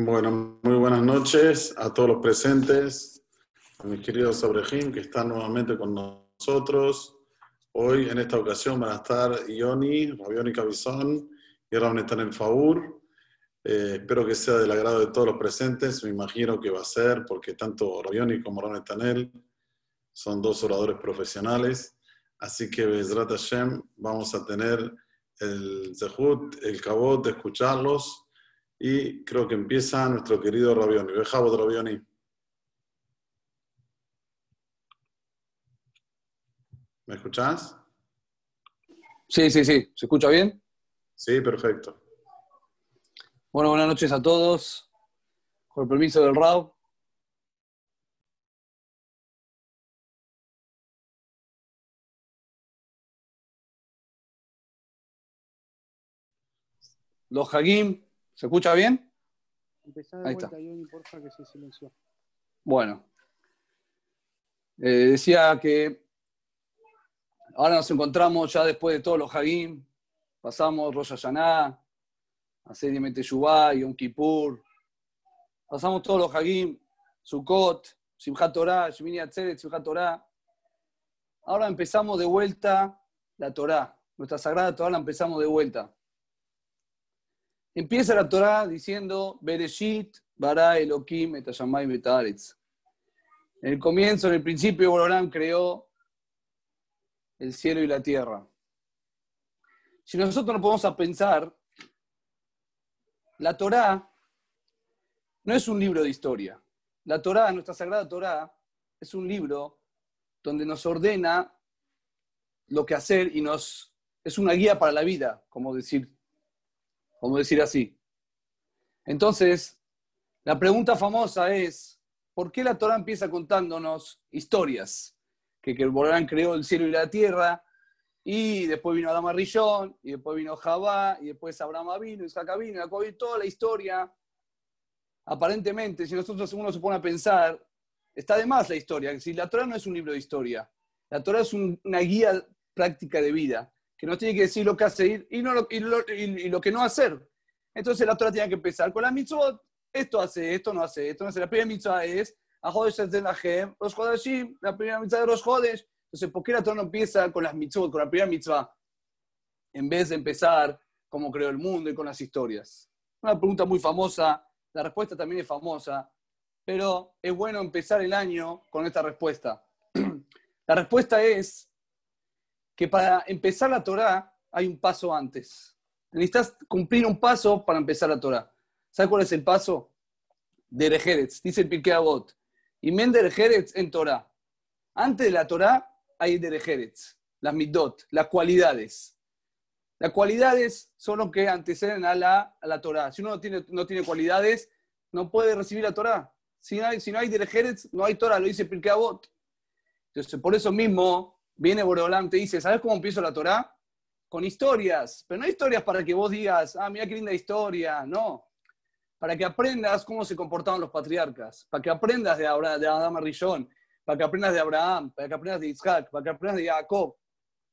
Bueno, muy buenas noches a todos los presentes, a mis queridos Abrejim que están nuevamente con nosotros. Hoy, en esta ocasión, van a estar Ioni, Rabioni Cabizón y Ramnetan El Faur. Eh, espero que sea del agrado de todos los presentes. Me imagino que va a ser, porque tanto Rabioni como Ramnetanel son dos oradores profesionales. Así que, Bezrat Hashem, vamos a tener el zehut, el cabot de escucharlos y creo que empieza nuestro querido Rabioni. Bejabo Rabioni. ¿Me escuchás? Sí, sí, sí. ¿Se escucha bien? Sí, perfecto. Bueno, buenas noches a todos. Con el permiso del RAW. Los Hagim, ¿se escucha bien? Empezá de Ahí vuelta, está. Johnny, porfa, que se silenció. Bueno. Eh, decía que ahora nos encontramos ya después de todos los Hagim. Pasamos Rosh Hashanah, Asedi Teshuvah, Yom Kippur. Pasamos todos los Hagim, Sukkot, Simchat Torah, Shemini Atzeret, Simchat Torah. Ahora empezamos de vuelta la Torah. Nuestra sagrada Torah la empezamos de vuelta. Empieza la Torah diciendo, Bereshit, bara Elohim, et hashamayim et haaretz. En el comienzo, en el principio, Borolán creó el cielo y la tierra. Si nosotros nos podemos a pensar, la Torá no es un libro de historia. La Torá, nuestra sagrada Torá, es un libro donde nos ordena lo que hacer y nos es una guía para la vida, como decir, como decir así. Entonces, la pregunta famosa es, ¿por qué la Torá empieza contándonos historias? Que, el Borán creó el cielo y la tierra, y después vino Adama Rillón, y después vino Javá, y después Abraham vino, Isaac vino, Jacob vino, toda la historia. Aparentemente, si nosotros uno se pone a pensar, está de más la historia. Si la Torah no es un libro de historia, la Torah es un- una guía práctica de vida, que nos tiene que decir lo que hacer y, no lo, y, lo, y- y lo que no hacer. Entonces la Torah tiene que empezar con la mitzvot. Esto hace, esto no hace, esto no hace. La primera mitzvah es Ahodesh Lahem, los Jodashim, la primera mitzvah de los Jodesh. Entonces, ¿por qué la Torah no empieza con las mitzvot, con la primera mitzvah, en vez de empezar como creó el mundo y con las historias? Una pregunta muy famosa, la respuesta también es famosa, pero es bueno empezar el año con esta respuesta. La respuesta es que para empezar la Torah hay un paso antes. Necesitas cumplir un paso para empezar la Torah. ¿Sabes cuál es el paso? Derejeretz, dice el Pirkei Avot. Y men Derejeretz en Torah. Antes de la Torah hay Derejeretz, las midot, las cualidades. Las cualidades son lo que anteceden a la, a la Torah. Si uno no tiene, no tiene cualidades, no puede recibir la Torah. Si no hay, si no hay no hay Torah, lo dice Pirkei Avot. Entonces, por eso mismo, viene Boreolam, te dice, ¿sabes cómo empiezo la Torah? Con historias, pero no historias para que vos digas, ah, mira qué linda historia, no. Para que aprendas cómo se comportaban los patriarcas, para que aprendas de, Abra- de Adán Rillón, para que aprendas de Abraham, para que aprendas de Isaac, para que aprendas de Jacob,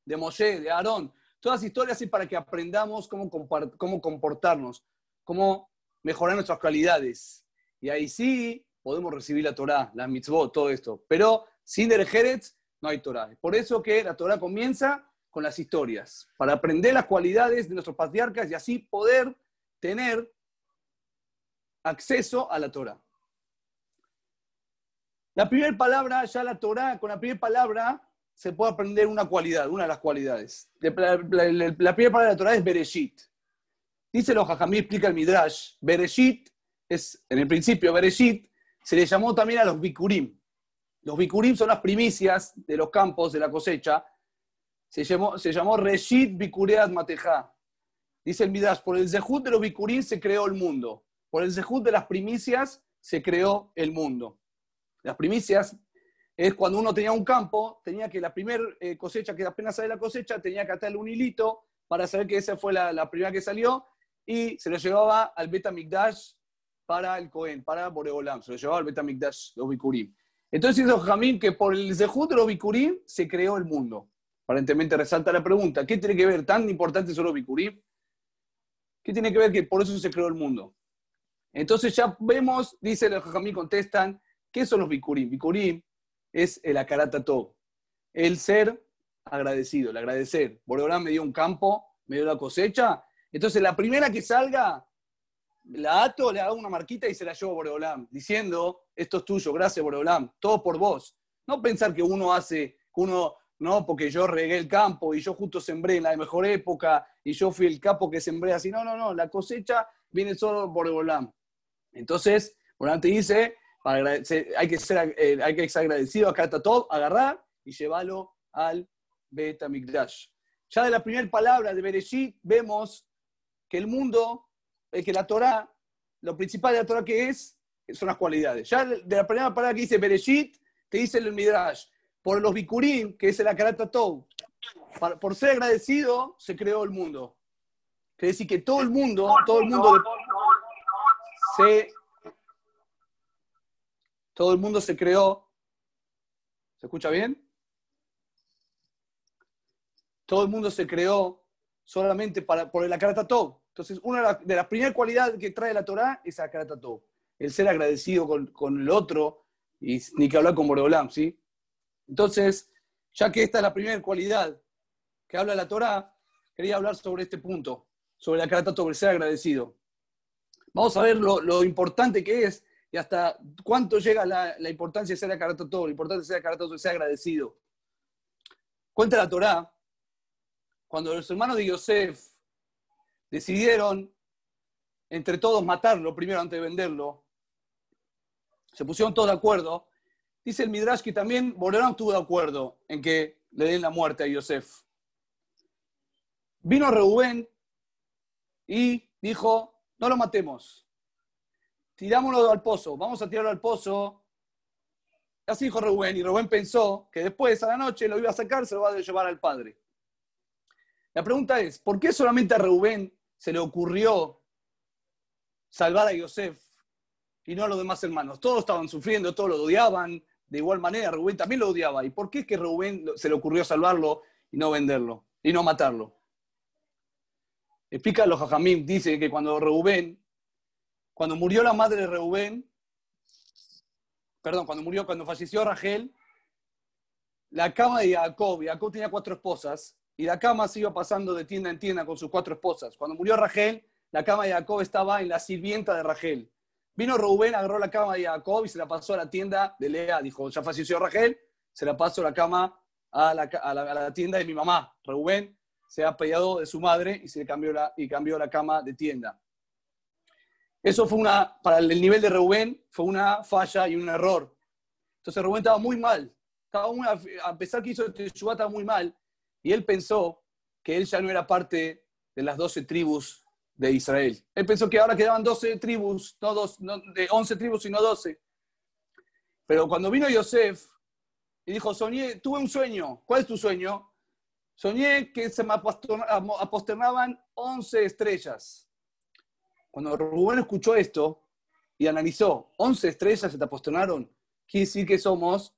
de Moshe, de Aarón. Todas historias es para que aprendamos cómo, cómo comportarnos, cómo mejorar nuestras calidades. Y ahí sí podemos recibir la Torah, las mitzvot, todo esto. Pero sin Derejeretz no hay Torah. Por eso que la Torah comienza con las historias, para aprender las cualidades de nuestros patriarcas y así poder tener acceso a la Torah. La primera palabra, ya la Torah, con la primera palabra se puede aprender una cualidad, una de las cualidades. La, primera palabra de la Torah es Bereshit. Dice los Jajamí, explica el Midrash. Bereshit es, en el principio, Bereshit se le llamó también a los Bikurim. Los Bikurim son las primicias de los campos, de la cosecha. Se llamó, se llamó Reshit Bikureat Mateja. Dice el Midrash, por el Zehut de los Bikurim se creó el mundo. Por el Zehut de las primicias se creó el mundo. Las primicias es cuando uno tenía un campo, tenía que la primera cosecha, que apenas sale la cosecha, tenía que atarle un hilito para saber que esa fue la, primera que salió y se lo llevaba al Beta Mikdash para el Cohen, para Boreolam, se lo llevaba al Beta Mikdash, los Bikurim. Entonces dice Jamín que por el Zehut de los Bikurim se creó el mundo. Aparentemente resalta la pregunta, ¿qué tiene que ver? ¿Tan importantes son los Bikurim? ¿Qué tiene que ver que por eso se creó el mundo? Entonces ya vemos, dice los Jajamí, contestan, ¿qué son los Bikurim? Bikurim es el Akaratato, el ser agradecido, el agradecer. Boreolán me dio un campo, me dio la cosecha, entonces la primera que salga, la ato, le hago una marquita y se la llevo a diciendo, esto es tuyo, gracias Boreolán, todo por vos. No pensar que uno hace, que uno, no, porque yo regué el campo y yo justo sembré en la mejor época y yo fui el capo que sembré así. No, no, no, la cosecha viene solo por Boreolán. Entonces, Boreolán te dice, hay, que ser, eh, hay que ser agradecido, acá está todo, agarrar y llevarlo al Bet Ya de la primera palabra de Bereshit vemos que el mundo, eh, que la Torah, lo principal de la Torah que es, son las cualidades. Ya de la primera palabra que dice Bereshit, te dice el Midrash, por los Bikurim, que es el Akarata por ser agradecido, se creó el mundo. Quiere decir que todo el mundo, todo el mundo se, todo el mundo se creó. ¿Se escucha bien? Todo el mundo se creó solamente para, por el Akarata Entonces, una de las, primeras cualidades que trae la Torah es Akarata el ser agradecido con, el otro y ni que hablar con Boreolam, ¿sí? Entonces, ya que esta es la primera cualidad que habla la Torah, quería hablar sobre este punto, sobre la Akarata el ser agradecido. Vamos a ver lo, importante que es y hasta cuánto llega la, importancia de ser Akarata la importancia de ser Akarata ser agradecido. Cuenta la Torah, cuando los hermanos de Yosef decidieron entre todos matarlo primero antes de venderlo, se pusieron todos de acuerdo. Dice el Midrash que también Borelán estuvo de acuerdo en que le den la muerte a Yosef. Vino Reubén y dijo, no lo matemos, tirámoslo al pozo, vamos a tirarlo al pozo. Así dijo Reubén, y Reubén pensó que después a la noche lo iba a sacar, se lo va a llevar al padre. La pregunta es, ¿por qué solamente a Reubén se le ocurrió salvar a Yosef y no a los demás hermanos. Todos estaban sufriendo, todos lo odiaban. De igual manera, Rubén también lo odiaba. ¿Y por qué es que Rubén se le ocurrió salvarlo y no venderlo? Y no matarlo. Explica los Jajamim, dice que cuando Reubén, cuando murió la madre de Reubén, perdón, cuando murió, cuando falleció Rachel, la cama de Jacob, Jacob tenía cuatro esposas, y la cama se iba pasando de tienda en tienda con sus cuatro esposas. Cuando murió Rachel, la cama de Jacob estaba en la sirvienta de Rachel. Vino Rubén, agarró la cama de Jacob y se la pasó a la tienda de Lea. Dijo, ya falleció Rachel, se la pasó la cama a la, tienda de mi mamá. Rubén se ha peleado de su madre y se le cambió la, y cambió la cama de tienda. Eso fue una, para el nivel de Rubén, fue una falla y un error. Entonces Rubén estaba muy mal. Estaba a pesar que hizo Teshuvah, estaba muy mal. Y él pensó que él ya no era parte de las doce tribus de Israel. Él pensó que ahora quedaban 12 tribus, no, dos, de 11 tribus, sino 12. Pero cuando vino Yosef y dijo, soñé, tuve un sueño. ¿Cuál es tu sueño? Soñé que se me aposternaban 11 estrellas. Cuando Rubén escuchó esto y analizó, 11 estrellas se te aposternaron, quiere decir que somos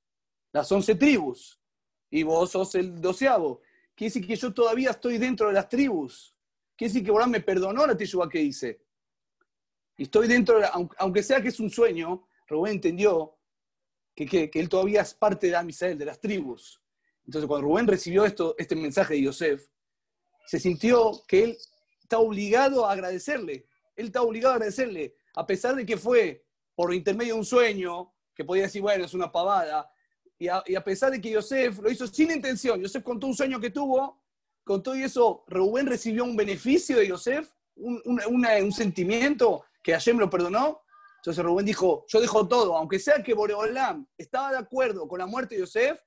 las 11 tribus y vos sos el doceavo. Quiere decir que yo todavía estoy dentro de las tribus. Quiere decir que Borán me perdonó la teshuva que hice. Y estoy dentro, de aunque sea que es un sueño, Rubén entendió que, él todavía es parte de Amisrael, de las tribus. Entonces, cuando Rubén recibió esto, este mensaje de Yosef, se sintió que él está obligado a agradecerle. Él está obligado a agradecerle, a pesar de que fue por intermedio de un sueño, que podía decir, bueno, es una pavada, y a, pesar de que Yosef lo hizo sin intención, Yosef contó un sueño que tuvo, con todo eso, Rubén recibió un beneficio de Yosef, un, un, sentimiento que Hashem lo perdonó. Entonces Rubén dijo, yo dejo todo, aunque sea que Boreolam estaba de acuerdo con la muerte de Yosef,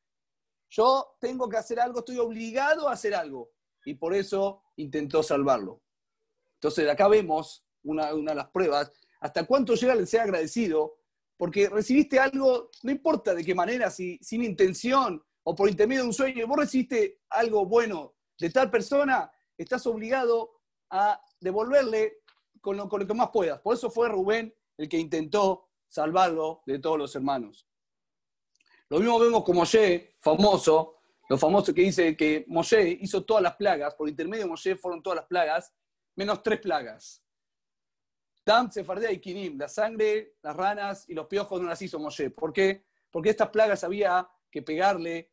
yo tengo que hacer algo, estoy obligado a hacer algo. Y por eso intentó salvarlo. Entonces acá vemos una, una de las pruebas, hasta cuánto llega el ser agradecido, porque recibiste algo, no importa de qué manera, si sin intención o por intermedio de un sueño, vos recibiste algo bueno de tal persona, estás obligado a devolverle con lo, que más puedas. Por eso fue Rubén el que intentó salvarlo de todos los hermanos. Lo mismo vemos con Moshe, famoso, lo famoso que dice que Moshe hizo todas las plagas, por intermedio de Moshe fueron todas las plagas, menos tres plagas. Tam, Sefardea y Kinim, la sangre, las ranas y los piojos no las hizo Moshe. ¿Por qué? Porque estas plagas había que pegarle,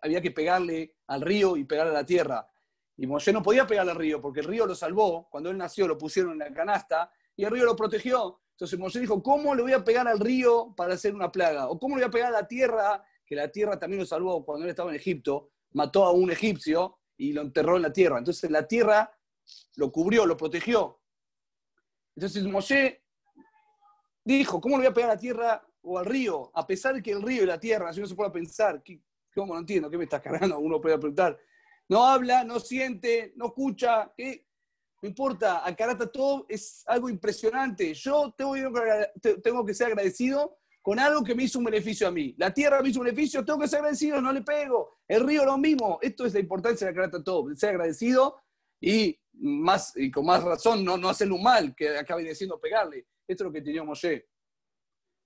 había que pegarle al río y pegarle a la tierra. Y Moshe no podía pegarle al río porque el río lo salvó. Cuando él nació lo pusieron en la canasta y el río lo protegió. Entonces Moshe dijo, ¿cómo le voy a pegar al río para hacer una plaga? ¿O cómo le voy a pegar a la tierra, que la tierra también lo salvó cuando él estaba en Egipto? Mató a un egipcio y lo enterró en la tierra. Entonces la tierra lo cubrió, lo protegió. Entonces Moshe dijo, ¿cómo le voy a pegar a la tierra o al río? A pesar de que el río y la tierra, si no se puede pensar, ¿cómo no entiendo? ¿Qué me estás cargando? Uno puede preguntar. No habla, no siente, no escucha, ¿qué? No importa, Karata todo es algo impresionante. Yo tengo, que ser agradecido con algo que me hizo un beneficio a mí. La tierra me hizo un beneficio, tengo que ser agradecido, no le pego. El río lo mismo. Esto es la importancia de Karata todo, ser agradecido y, más, y con más razón no, no hacerle un mal que acabe diciendo pegarle. Esto es lo que tenía Moshe.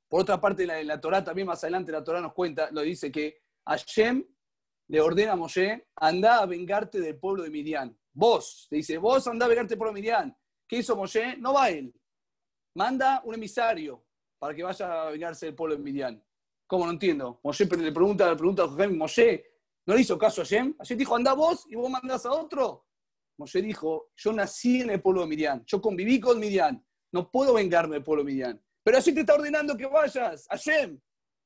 Por otra parte, la, la Torah también más adelante la Torah nos cuenta, lo dice que Hashem le ordena a Moshe, anda a vengarte del pueblo de Midian. Vos, le dice, vos anda a vengarte del pueblo de Midian. ¿Qué hizo Moshe? No va él. Manda un emisario para que vaya a vengarse del pueblo de Midian. ¿Cómo no entiendo? Moshe le pregunta, le pregunta a Moshe, ¿no le hizo caso a Hashem? Hashem dijo, anda vos y vos mandás a otro. Moshe dijo, yo nací en el pueblo de Midian, yo conviví con Midian, no puedo vengarme del pueblo de Midian. Pero así te está ordenando que vayas, Hashem.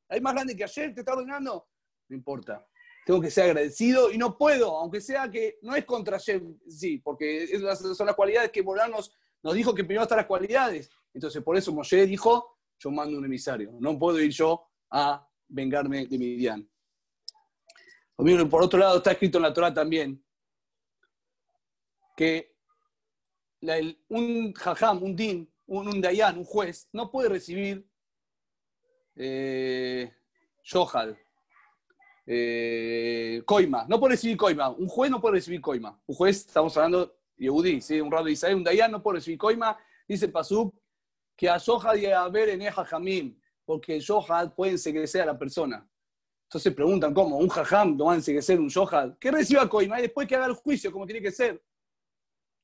¿Hay más grande que Hashem? ¿Te está ordenando? No importa tengo que ser agradecido y no puedo, aunque sea que no es contra Shem, sí, porque esas son las cualidades que Morán nos, dijo que primero están las cualidades. Entonces, por eso Moshe dijo, yo mando un emisario, no puedo ir yo a vengarme de Midian. Por otro lado, está escrito en la Torah también que un jajam, un din, un, dayan, un juez, no puede recibir eh, shohad, eh, coima. No puede recibir coima. Un juez no puede recibir coima. Un juez, estamos hablando Yehudi, ¿sí? un rado de Israel, un dayan no puede recibir coima. Dice Pasuk que a Shohad y a ver en Jamim, porque el Shohad puede enseguecer a la persona. Entonces preguntan, ¿cómo? ¿Un jajam no va a enseguecer un Shohad? Que reciba coima y después que haga el juicio como tiene que ser.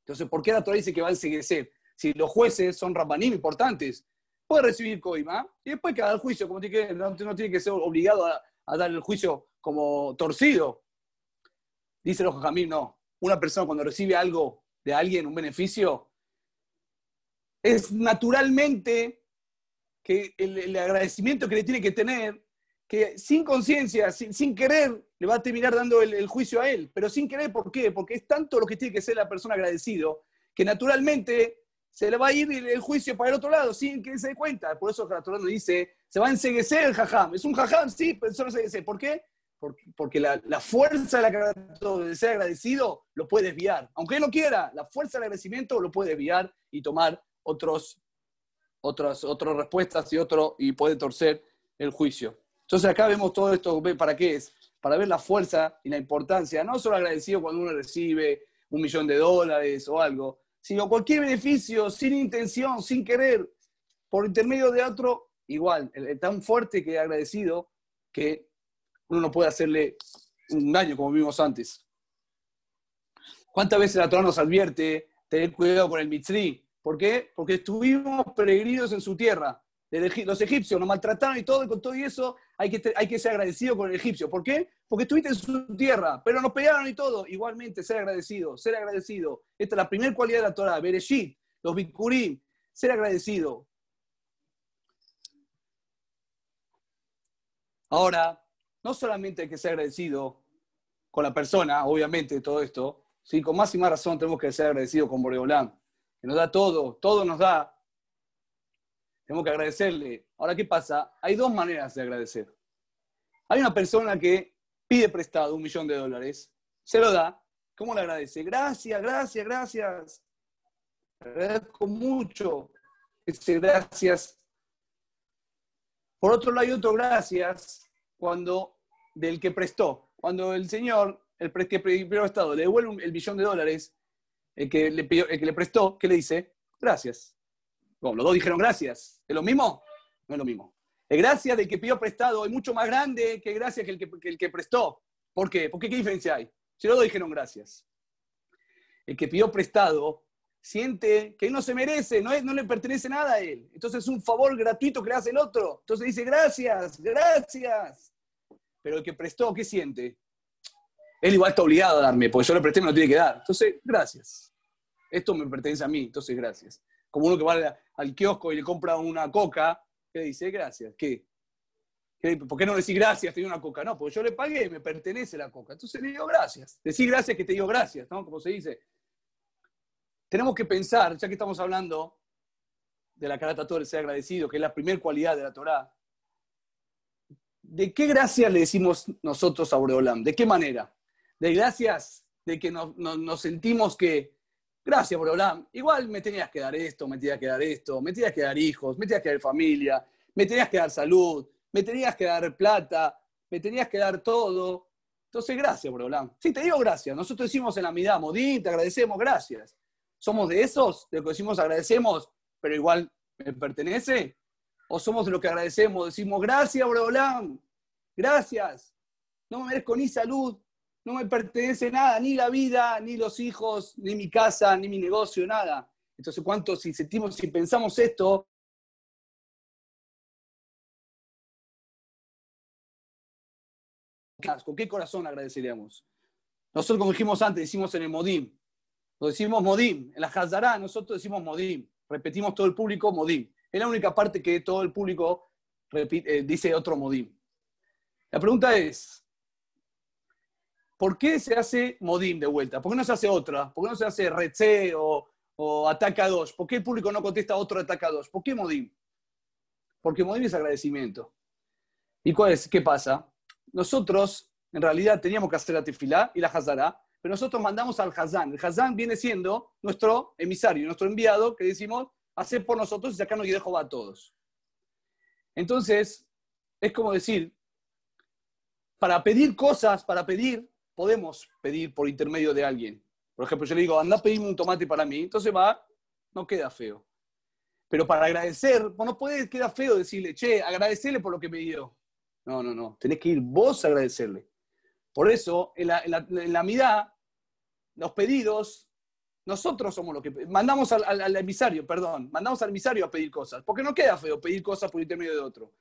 Entonces, ¿por qué la Torah dice que va a enseguecer? Si los jueces son rabanim importantes, puede recibir coima y después que haga el juicio como tiene que no, no tiene que ser obligado a, dar el juicio como torcido. Dice los Jajamim, no. Una persona cuando recibe algo de alguien, un beneficio, es naturalmente que el, agradecimiento que le tiene que tener, que sin conciencia, sin, querer, le va a terminar dando el, juicio a él. Pero sin querer, ¿por qué? Porque es tanto lo que tiene que ser la persona agradecido, que naturalmente se le va a ir el juicio para el otro lado sin que se dé cuenta. Por eso el dice, se va a enseguecer el jajam. Es un jajam, sí, pero eso no se ¿Por qué? Porque, la, fuerza de, ser agradecido lo puede desviar. Aunque él no quiera, la fuerza del agradecimiento lo puede desviar y tomar otros, otras, otras respuestas y, otro, y puede torcer el juicio. Entonces acá vemos todo esto, ¿para qué es? Para ver la fuerza y la importancia, no solo agradecido cuando uno recibe un millón de dólares o algo, sino cualquier beneficio sin intención, sin querer, por intermedio de otro, igual, tan fuerte que agradecido que uno no puede hacerle un daño como vimos antes. ¿Cuántas veces la Torah nos advierte tener cuidado con el mitzri? ¿Por qué? Porque estuvimos peregrinos en su tierra. Los egipcios nos maltrataron y todo, y con todo eso hay que, hay que ser agradecido con el egipcio. ¿Por qué? Porque estuviste en su tierra, pero nos pegaron y todo. Igualmente, ser agradecido, ser agradecido. Esta es la primera cualidad de la Torah, Bereshit, los Bikurim, ser agradecido. Ahora, no solamente hay que ser agradecido con la persona, obviamente, todo esto, ¿sí? con más y más razón tenemos que ser agradecidos con Boreolán, que nos da todo, todo nos da. Tenemos que agradecerle. Ahora, ¿qué pasa? Hay dos maneras de agradecer. Hay una persona que pide prestado un millón de dólares, se lo da, ¿cómo le agradece? Gracias, gracias, gracias. Agradezco mucho. Ese gracias. Por otro lado, hay otro gracias cuando del que prestó. Cuando el señor, el que pidió prestado, le devuelve el billón de dólares, el que le, pidió, el que le prestó, ¿qué le dice? Gracias. Bueno, los dos dijeron gracias. ¿Es lo mismo? No es lo mismo. El gracias del que pidió prestado es mucho más grande que gracias que el que, el que prestó. ¿Por qué? Porque ¿qué diferencia hay? Si los dos dijeron gracias. El que pidió prestado siente que no se merece, no, es, no le pertenece nada a él. Entonces es un favor gratuito que le hace el otro. Entonces dice, gracias, gracias. Pero el que prestó, ¿qué siente? Él igual está obligado a darme, porque yo le presté, me lo tiene que dar. Entonces, gracias. Esto me pertenece a mí, entonces gracias. Como uno que va al, kiosco y le compra una coca, ¿qué dice? Gracias. ¿Qué? ¿Por qué no decir gracias? Te una coca. No, porque yo le pagué, me pertenece la coca. Entonces le digo gracias. Decir gracias que te digo gracias, ¿no? Como se dice. Tenemos que pensar, ya que estamos hablando de la carata el ser agradecido, que es la primera cualidad de la Torá, ¿de qué gracias le decimos nosotros a Boreolam? ¿De qué manera? De gracias de que nos, sentimos que, gracias Boreolam, igual me tenías que dar esto, me tenías que dar esto, me tenías que dar hijos, me tenías que dar familia, me tenías que dar salud, me tenías que dar plata, me tenías que dar todo. Entonces, gracias, Boreolam. Sí, te digo gracias. Nosotros decimos en la mitad, Modín, te agradecemos, gracias. ¿Somos de esos, de los que decimos agradecemos, pero igual me pertenece? ¿O somos de los que agradecemos, decimos gracias, Brolam, gracias, no me merezco ni salud, no me pertenece nada, ni la vida, ni los hijos, ni mi casa, ni mi negocio, nada? Entonces, ¿cuánto si sentimos, si pensamos esto, ¿con qué corazón agradeceríamos? Nosotros, como dijimos antes, decimos en el Modim, lo decimos Modim. En la Hazara nosotros decimos Modim. Repetimos todo el público Modim. Es la única parte que todo el público eh, dice otro Modim. La pregunta es, ¿por qué se hace Modim de vuelta? ¿Por qué no se hace otra? ¿Por qué no se hace Retse o, Ataca 2? ¿Por qué el público no contesta otro Ataca 2? ¿Por qué Modim? Porque Modim es agradecimiento. ¿Y cuál es? ¿Qué pasa? Nosotros, en realidad, teníamos que hacer la tefilá y la Hazara, pero nosotros mandamos al Hazán. El Hazán viene siendo nuestro emisario, nuestro enviado, que decimos, hacer por nosotros y acá y dejo va a todos. Entonces, es como decir, para pedir cosas, para pedir, podemos pedir por intermedio de alguien. Por ejemplo, yo le digo, anda a pedirme un tomate para mí, entonces va, no queda feo. Pero para agradecer, no puede, queda feo decirle, che, agradecerle por lo que me dio. No, no, no, tenés que ir vos a agradecerle. Por eso, en la, en los pedidos, nosotros somos los que mandamos al, emisario, perdón, mandamos al emisario a pedir cosas, porque no queda feo pedir cosas por intermedio de otro.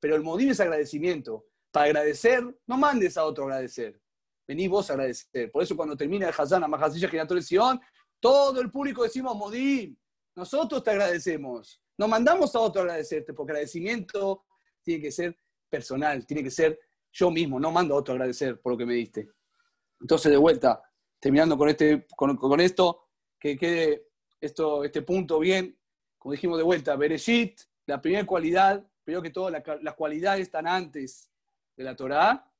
Pero el modim es agradecimiento. Para agradecer, no mandes a otro agradecer. Vení vos a agradecer. Por eso cuando termina el Hazán, Amajasilla, Girator Sion, todo el público decimos modim. Nosotros te agradecemos. No mandamos a otro a agradecerte, porque agradecimiento tiene que ser personal, tiene que ser yo mismo, no mando a otro a agradecer por lo que me diste. Entonces, de vuelta, terminando con, este, con, esto, que quede esto, este punto bien, como dijimos de vuelta, Bereshit, la primera cualidad, primero que todo, las cualidades están antes de la Torah,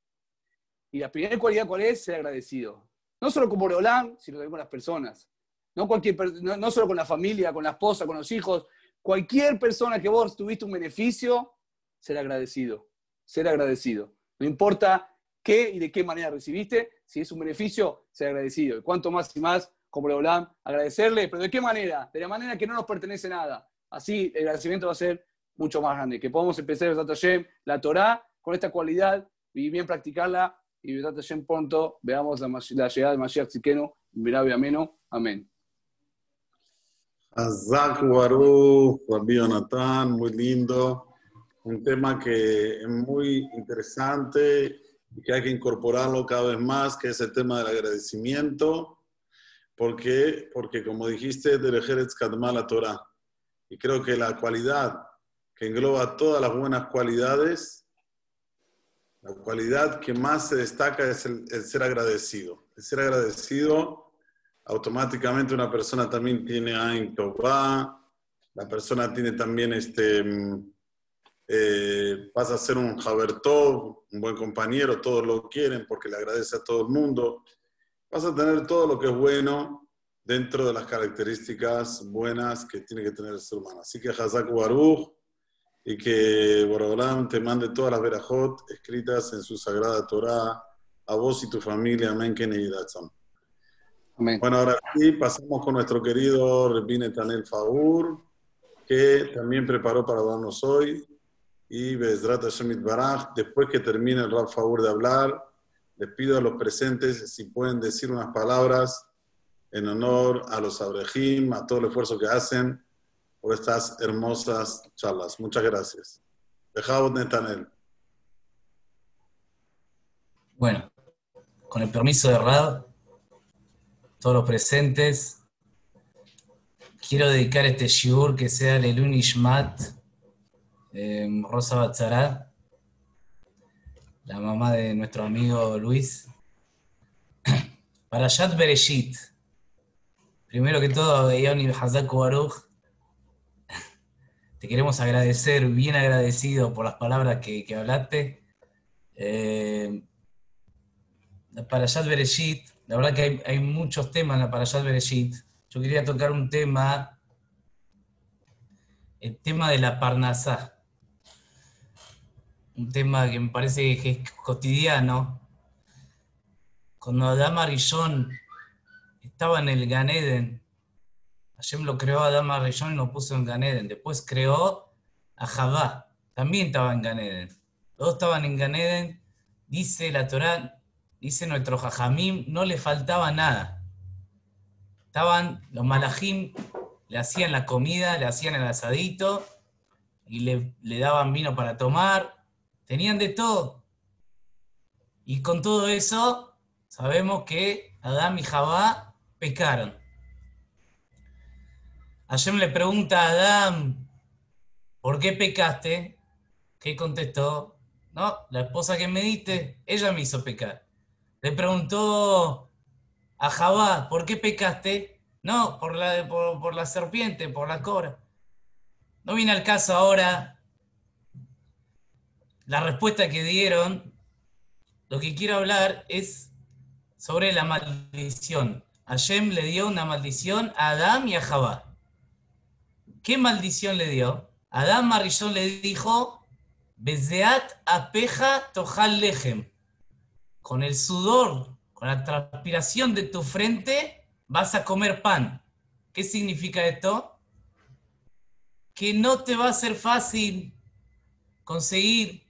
y la primera cualidad, ¿cuál es? Ser agradecido. No solo con Boreolán, sino también con las personas. No, cualquier, no, no solo con la familia, con la esposa, con los hijos. Cualquier persona que vos tuviste un beneficio, ser agradecido. Ser agradecido. No importa qué y de qué manera recibiste, si es un beneficio, sea agradecido. Y cuanto más y más, como lo agradecerle, pero ¿de qué manera? De la manera que no nos pertenece nada. Así el agradecimiento va a ser mucho más grande. Que podamos empezar la Torah con esta cualidad y bien practicarla y Hashem pronto veamos la, llegada de Mashiach Tzikeno, Mirabi Ameno. Amén. Azak Baruch, Rabbi Jonathan, muy lindo un tema que es muy interesante y que hay que incorporarlo cada vez más, que es el tema del agradecimiento. ¿Por qué? Porque como dijiste, Derejeretz Kadma la Torah. Y creo que la cualidad que engloba todas las buenas cualidades, la cualidad que más se destaca es el, ser agradecido. El ser agradecido, automáticamente una persona también tiene Ain Tová, la persona tiene también este eh, vas a ser un Jabertov, un buen compañero, todos lo quieren porque le agradece a todo el mundo. Vas a tener todo lo que es bueno dentro de las características buenas que tiene que tener el ser humano. Así que Hazak Baruch y que Borogram te mande todas las verajot escritas en su sagrada Torah a vos y tu familia. Amén. Amén. Bueno, ahora sí, pasamos con nuestro querido Rebine Tanel Faur, que también preparó para darnos hoy y Bezrat Hashem Baraj, después que termine el Rab Favor de hablar, les pido a los presentes si pueden decir unas palabras en honor a los Abrejim, a todo el esfuerzo que hacen por estas hermosas charlas. Muchas gracias. Dejamos Netanel. Bueno, con el permiso de Rad, todos los presentes, quiero dedicar este shiur que sea Lelun Ishmat, eh, Rosa Batzara, la mamá de nuestro amigo Luis, para Yad Bereshit. Primero que todo, Yoni Hazaku Baruch, te queremos agradecer, bien agradecido por las palabras que, hablaste. Eh, la Parashat Bereshit, la verdad que hay, hay, muchos temas en la Parashat Bereshit. Yo quería tocar un tema, el tema de la Parnasá. Un tema que me parece que es cotidiano. Cuando Adama Rishon estaba en el Ganeden, Hashem lo creó a Adama Rishon y lo puso en Ganeden. Después creó a Javá, también estaba en Ganeden. Todos estaban en Ganeden. Dice la Torá, dice nuestro Jajamim, no le faltaba nada. Estaban los malajim, le hacían la comida, le hacían el asadito y le, le, daban vino para tomar. Tenían de todo. Y con todo eso, sabemos que Adán y Javá pecaron. Hashem le pregunta a Adán, ¿por qué pecaste? ¿Qué contestó? No, la esposa que me diste, ella me hizo pecar. Le preguntó a Javá, ¿por qué pecaste? No, por la, por, por la serpiente, por la cobra. No viene al caso ahora la respuesta que dieron. Lo que quiero hablar es sobre la maldición. Hashem le dio una maldición a Adán y a Javá. ¿Qué maldición le dio? Adán Marillón le dijo, Bezeat apeja tojal lejem con el sudor, con la transpiración de tu frente, vas a comer pan. ¿Qué significa esto? Que no te va a ser fácil conseguir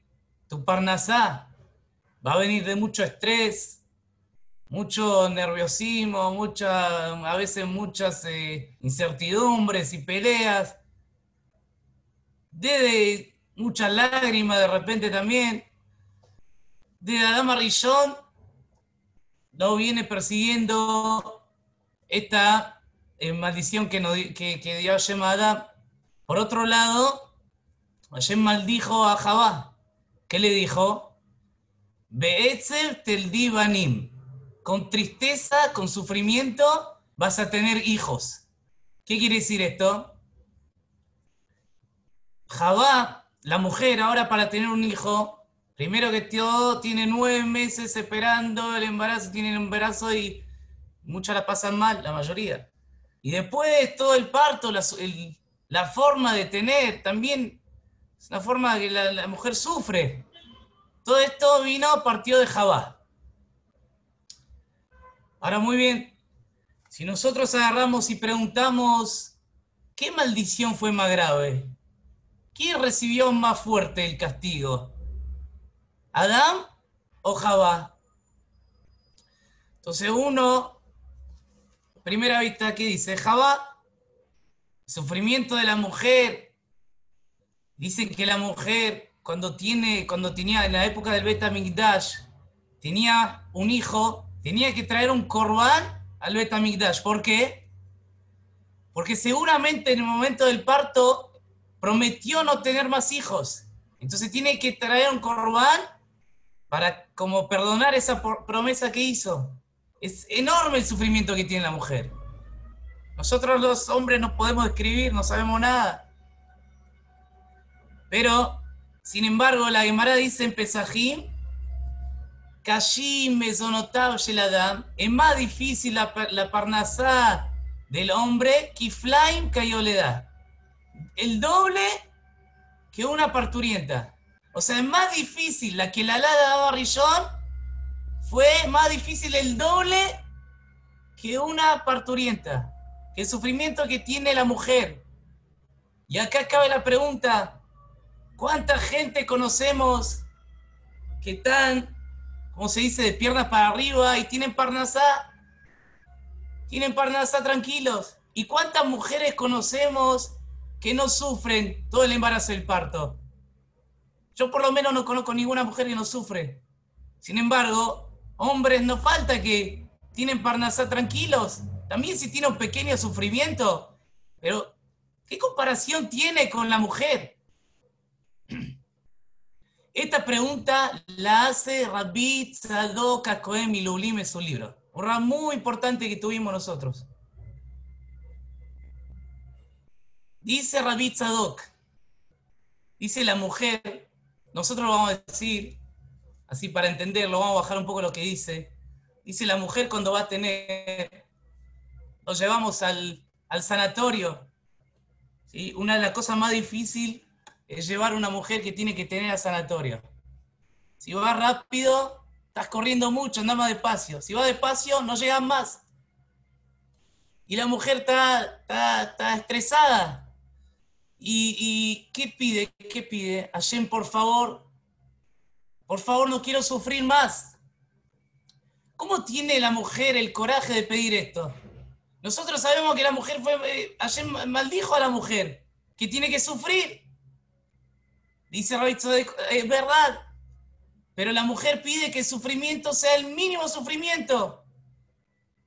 tu parnasá. Va a venir de mucho estrés, mucho nerviosismo, mucha, a veces muchas eh, incertidumbres y peleas, de muchas lágrimas de repente también de Adama Rillón no viene persiguiendo esta eh, maldición que, no, que, dio Adam. Por otro lado, Hashem maldijo a Javá. ¿Qué le dijo? Beetzer tel divanim. Con tristeza, con sufrimiento, vas a tener hijos. ¿Qué quiere decir esto? Javá, la mujer, ahora para tener un hijo, Primero que todo, tiene nueve meses esperando el embarazo, tiene el embarazo y muchas la pasan mal, la mayoría. Y después todo el parto, la, forma de tener, también es una forma que la, la, mujer sufre. Todo esto vino, partió de Jabá. Ahora muy bien, si nosotros agarramos y preguntamos, ¿qué maldición fue más grave? ¿Quién recibió más fuerte el castigo? ¿Adán o Jabá? Entonces uno, primera vista, ¿qué dice? Jabá, sufrimiento de la mujer. Dicen que la mujer, cuando, tiene, cuando tenía, en la época del Betamigdash, tenía un hijo, tenía que traer un corbán al Betamigdash. ¿Por qué? Porque seguramente en el momento del parto prometió no tener más hijos. Entonces tiene que traer un corbán para como perdonar esa promesa que hizo. Es enorme el sufrimiento que tiene la mujer. Nosotros los hombres no podemos escribir, no sabemos nada. Pero, sin embargo, la Gemara dice en Pesajim, Kashim Sheladam, es más difícil la, la parnasá del hombre, Kiflaim Kayoledad. El doble que una parturienta. O sea, es más difícil la que la alada de Barrillón fue más difícil el doble que una parturienta, que el sufrimiento que tiene la mujer. Y acá cabe la pregunta, ¿cuánta gente conocemos que están, como se dice, de piernas para arriba y tienen parnasá? tienen parnasá tranquilos. ¿Y cuántas mujeres conocemos que no sufren todo el embarazo del parto? Yo por lo menos no conozco ninguna mujer que no sufre. Sin embargo, hombres no falta que tienen parnasá tranquilos. También si tiene un pequeño sufrimiento. Pero, ¿qué comparación tiene con la mujer? Esta pregunta la hace Rabbi Tzadok Cohen Milulim en su libro. Un rab muy importante que tuvimos nosotros. Dice Rabbi Tzadok, dice la mujer, nosotros lo vamos a decir, así para entenderlo, vamos a bajar un poco lo que dice. Dice la mujer cuando va a tener, lo llevamos al, al sanatorio. ¿sí? Una de las cosas más difíciles es llevar a una mujer que tiene que tener al sanatorio. Si vas rápido, estás corriendo mucho, anda más despacio. Si vas despacio, no llegas más. Y la mujer está, está, está estresada. ¿Y, ¿Y qué pide? ¿Qué pide? Hashem, por favor, por favor, no quiero sufrir más. ¿Cómo tiene la mujer el coraje de pedir esto? Nosotros sabemos que la mujer fue, eh, Hashem maldijo a la mujer, que tiene que sufrir. Dice Rabbi es verdad, pero la mujer pide que el sufrimiento sea el mínimo sufrimiento.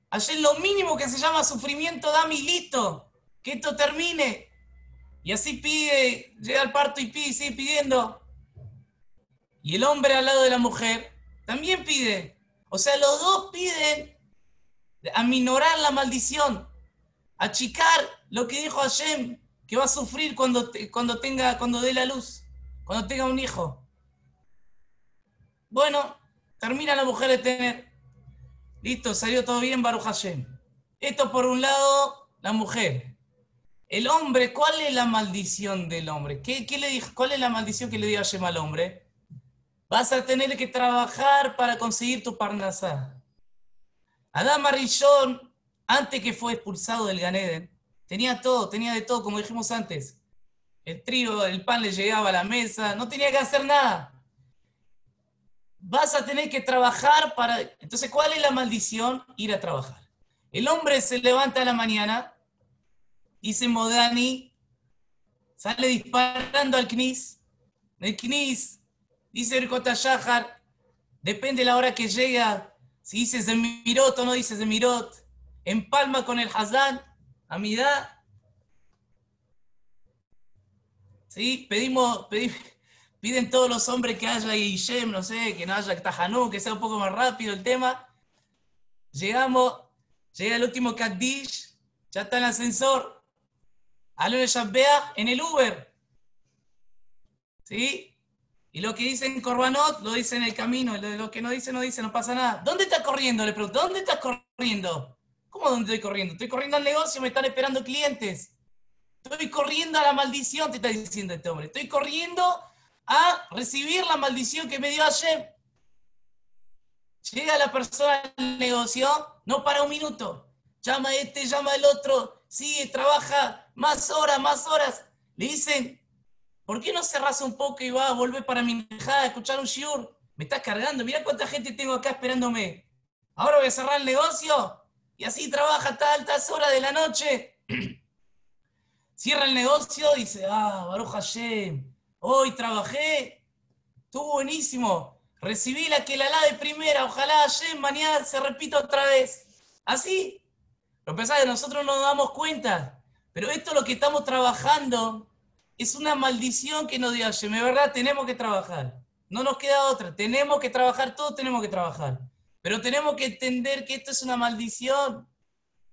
Ayer lo mínimo que se llama sufrimiento, dame y listo, que esto termine. Y así pide, llega al parto y pide, sigue pidiendo. Y el hombre al lado de la mujer también pide. O sea, los dos piden aminorar la maldición, achicar lo que dijo Hashem, que va a sufrir cuando, cuando tenga, cuando dé la luz, cuando tenga un hijo. Bueno, termina la mujer de tener. Listo, salió todo bien, Baruch Hashem. Esto por un lado, la mujer. El hombre, ¿cuál es la maldición del hombre? ¿Qué, le dijo? ¿Cuál es la maldición que le dio Hashem al hombre? Vas a tener que trabajar para conseguir tu parnasá. Adán Arishon, antes que fue expulsado del Ganeden, tenía todo, tenía de todo, como dijimos antes. El trigo, el pan le llegaba a la mesa, no tenía que hacer nada. Vas a tener que trabajar para... Entonces, ¿cuál es la maldición? Ir a trabajar. El hombre se levanta a la mañana, dice Modani, sale disparando al Knis. El Knis, dice Erkota Shahar, depende de la hora que llega, si dices de Mirot o no dices de Mirot, empalma con el Hazán, Amidad. ¿Sí? Pedimos, pedi- piden todos los hombres que haya Yishem, no sé, que no haya Tajanú, que sea un poco más rápido el tema. Llegamos, llega el último Kaddish, ya está en el ascensor. Aló de Shabbeach en el Uber. ¿Sí? Y lo que dicen Corbanot lo dicen en el camino, lo, que no dice, no dice, no pasa nada. ¿Dónde estás corriendo? Le pregunto, ¿dónde estás corriendo? ¿Cómo dónde estoy corriendo? Estoy corriendo al negocio, me están esperando clientes. Estoy corriendo a la maldición, te está diciendo este hombre. Estoy corriendo a recibir la maldición que me dio ayer. Llega la persona al negocio, no para un minuto. Llama a este, llama al otro, sigue, trabaja más horas, más horas. Le dicen, ¿por qué no cerrás un poco y vas a volver para mi dejada a escuchar un shiur? Me estás cargando, mira cuánta gente tengo acá esperándome. Ahora voy a cerrar el negocio y así trabaja hasta altas horas de la noche. Cierra el negocio dice, ah, Baruch Hashem, hoy trabajé, estuvo buenísimo, recibí la que la la de primera, ojalá Hashem mañana se repita otra vez. Así, lo que pasa es que nosotros no nos damos cuenta, pero esto lo que estamos trabajando es una maldición que nos dio Hashem, de verdad tenemos que trabajar, no nos queda otra, tenemos que trabajar, todos tenemos que trabajar, pero tenemos que entender que esto es una maldición.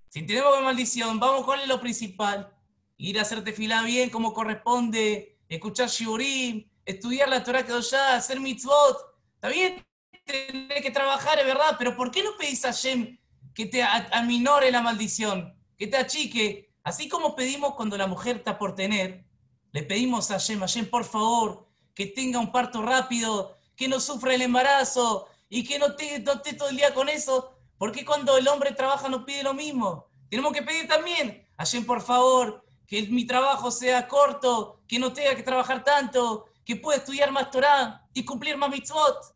Si es maldición, vamos con lo principal, ir a hacer tefilá bien como corresponde, escuchar shiurim, estudiar la Torah ya, hacer mitzvot. Está bien, tener que trabajar, es verdad, pero ¿por qué no pedís a Hashem que te aminore la maldición, que te achique? Así como pedimos cuando la mujer está por tener, le pedimos a Hashem, Hashem, por favor, que tenga un parto rápido, que no sufra el embarazo y que no, no esté todo el día con eso. ¿Por qué cuando el hombre trabaja no pide lo mismo? Tenemos que pedir también, Hashem, por favor, que mi trabajo sea corto, que no tenga que trabajar tanto, que pueda estudiar más Torah y cumplir más mitzvot.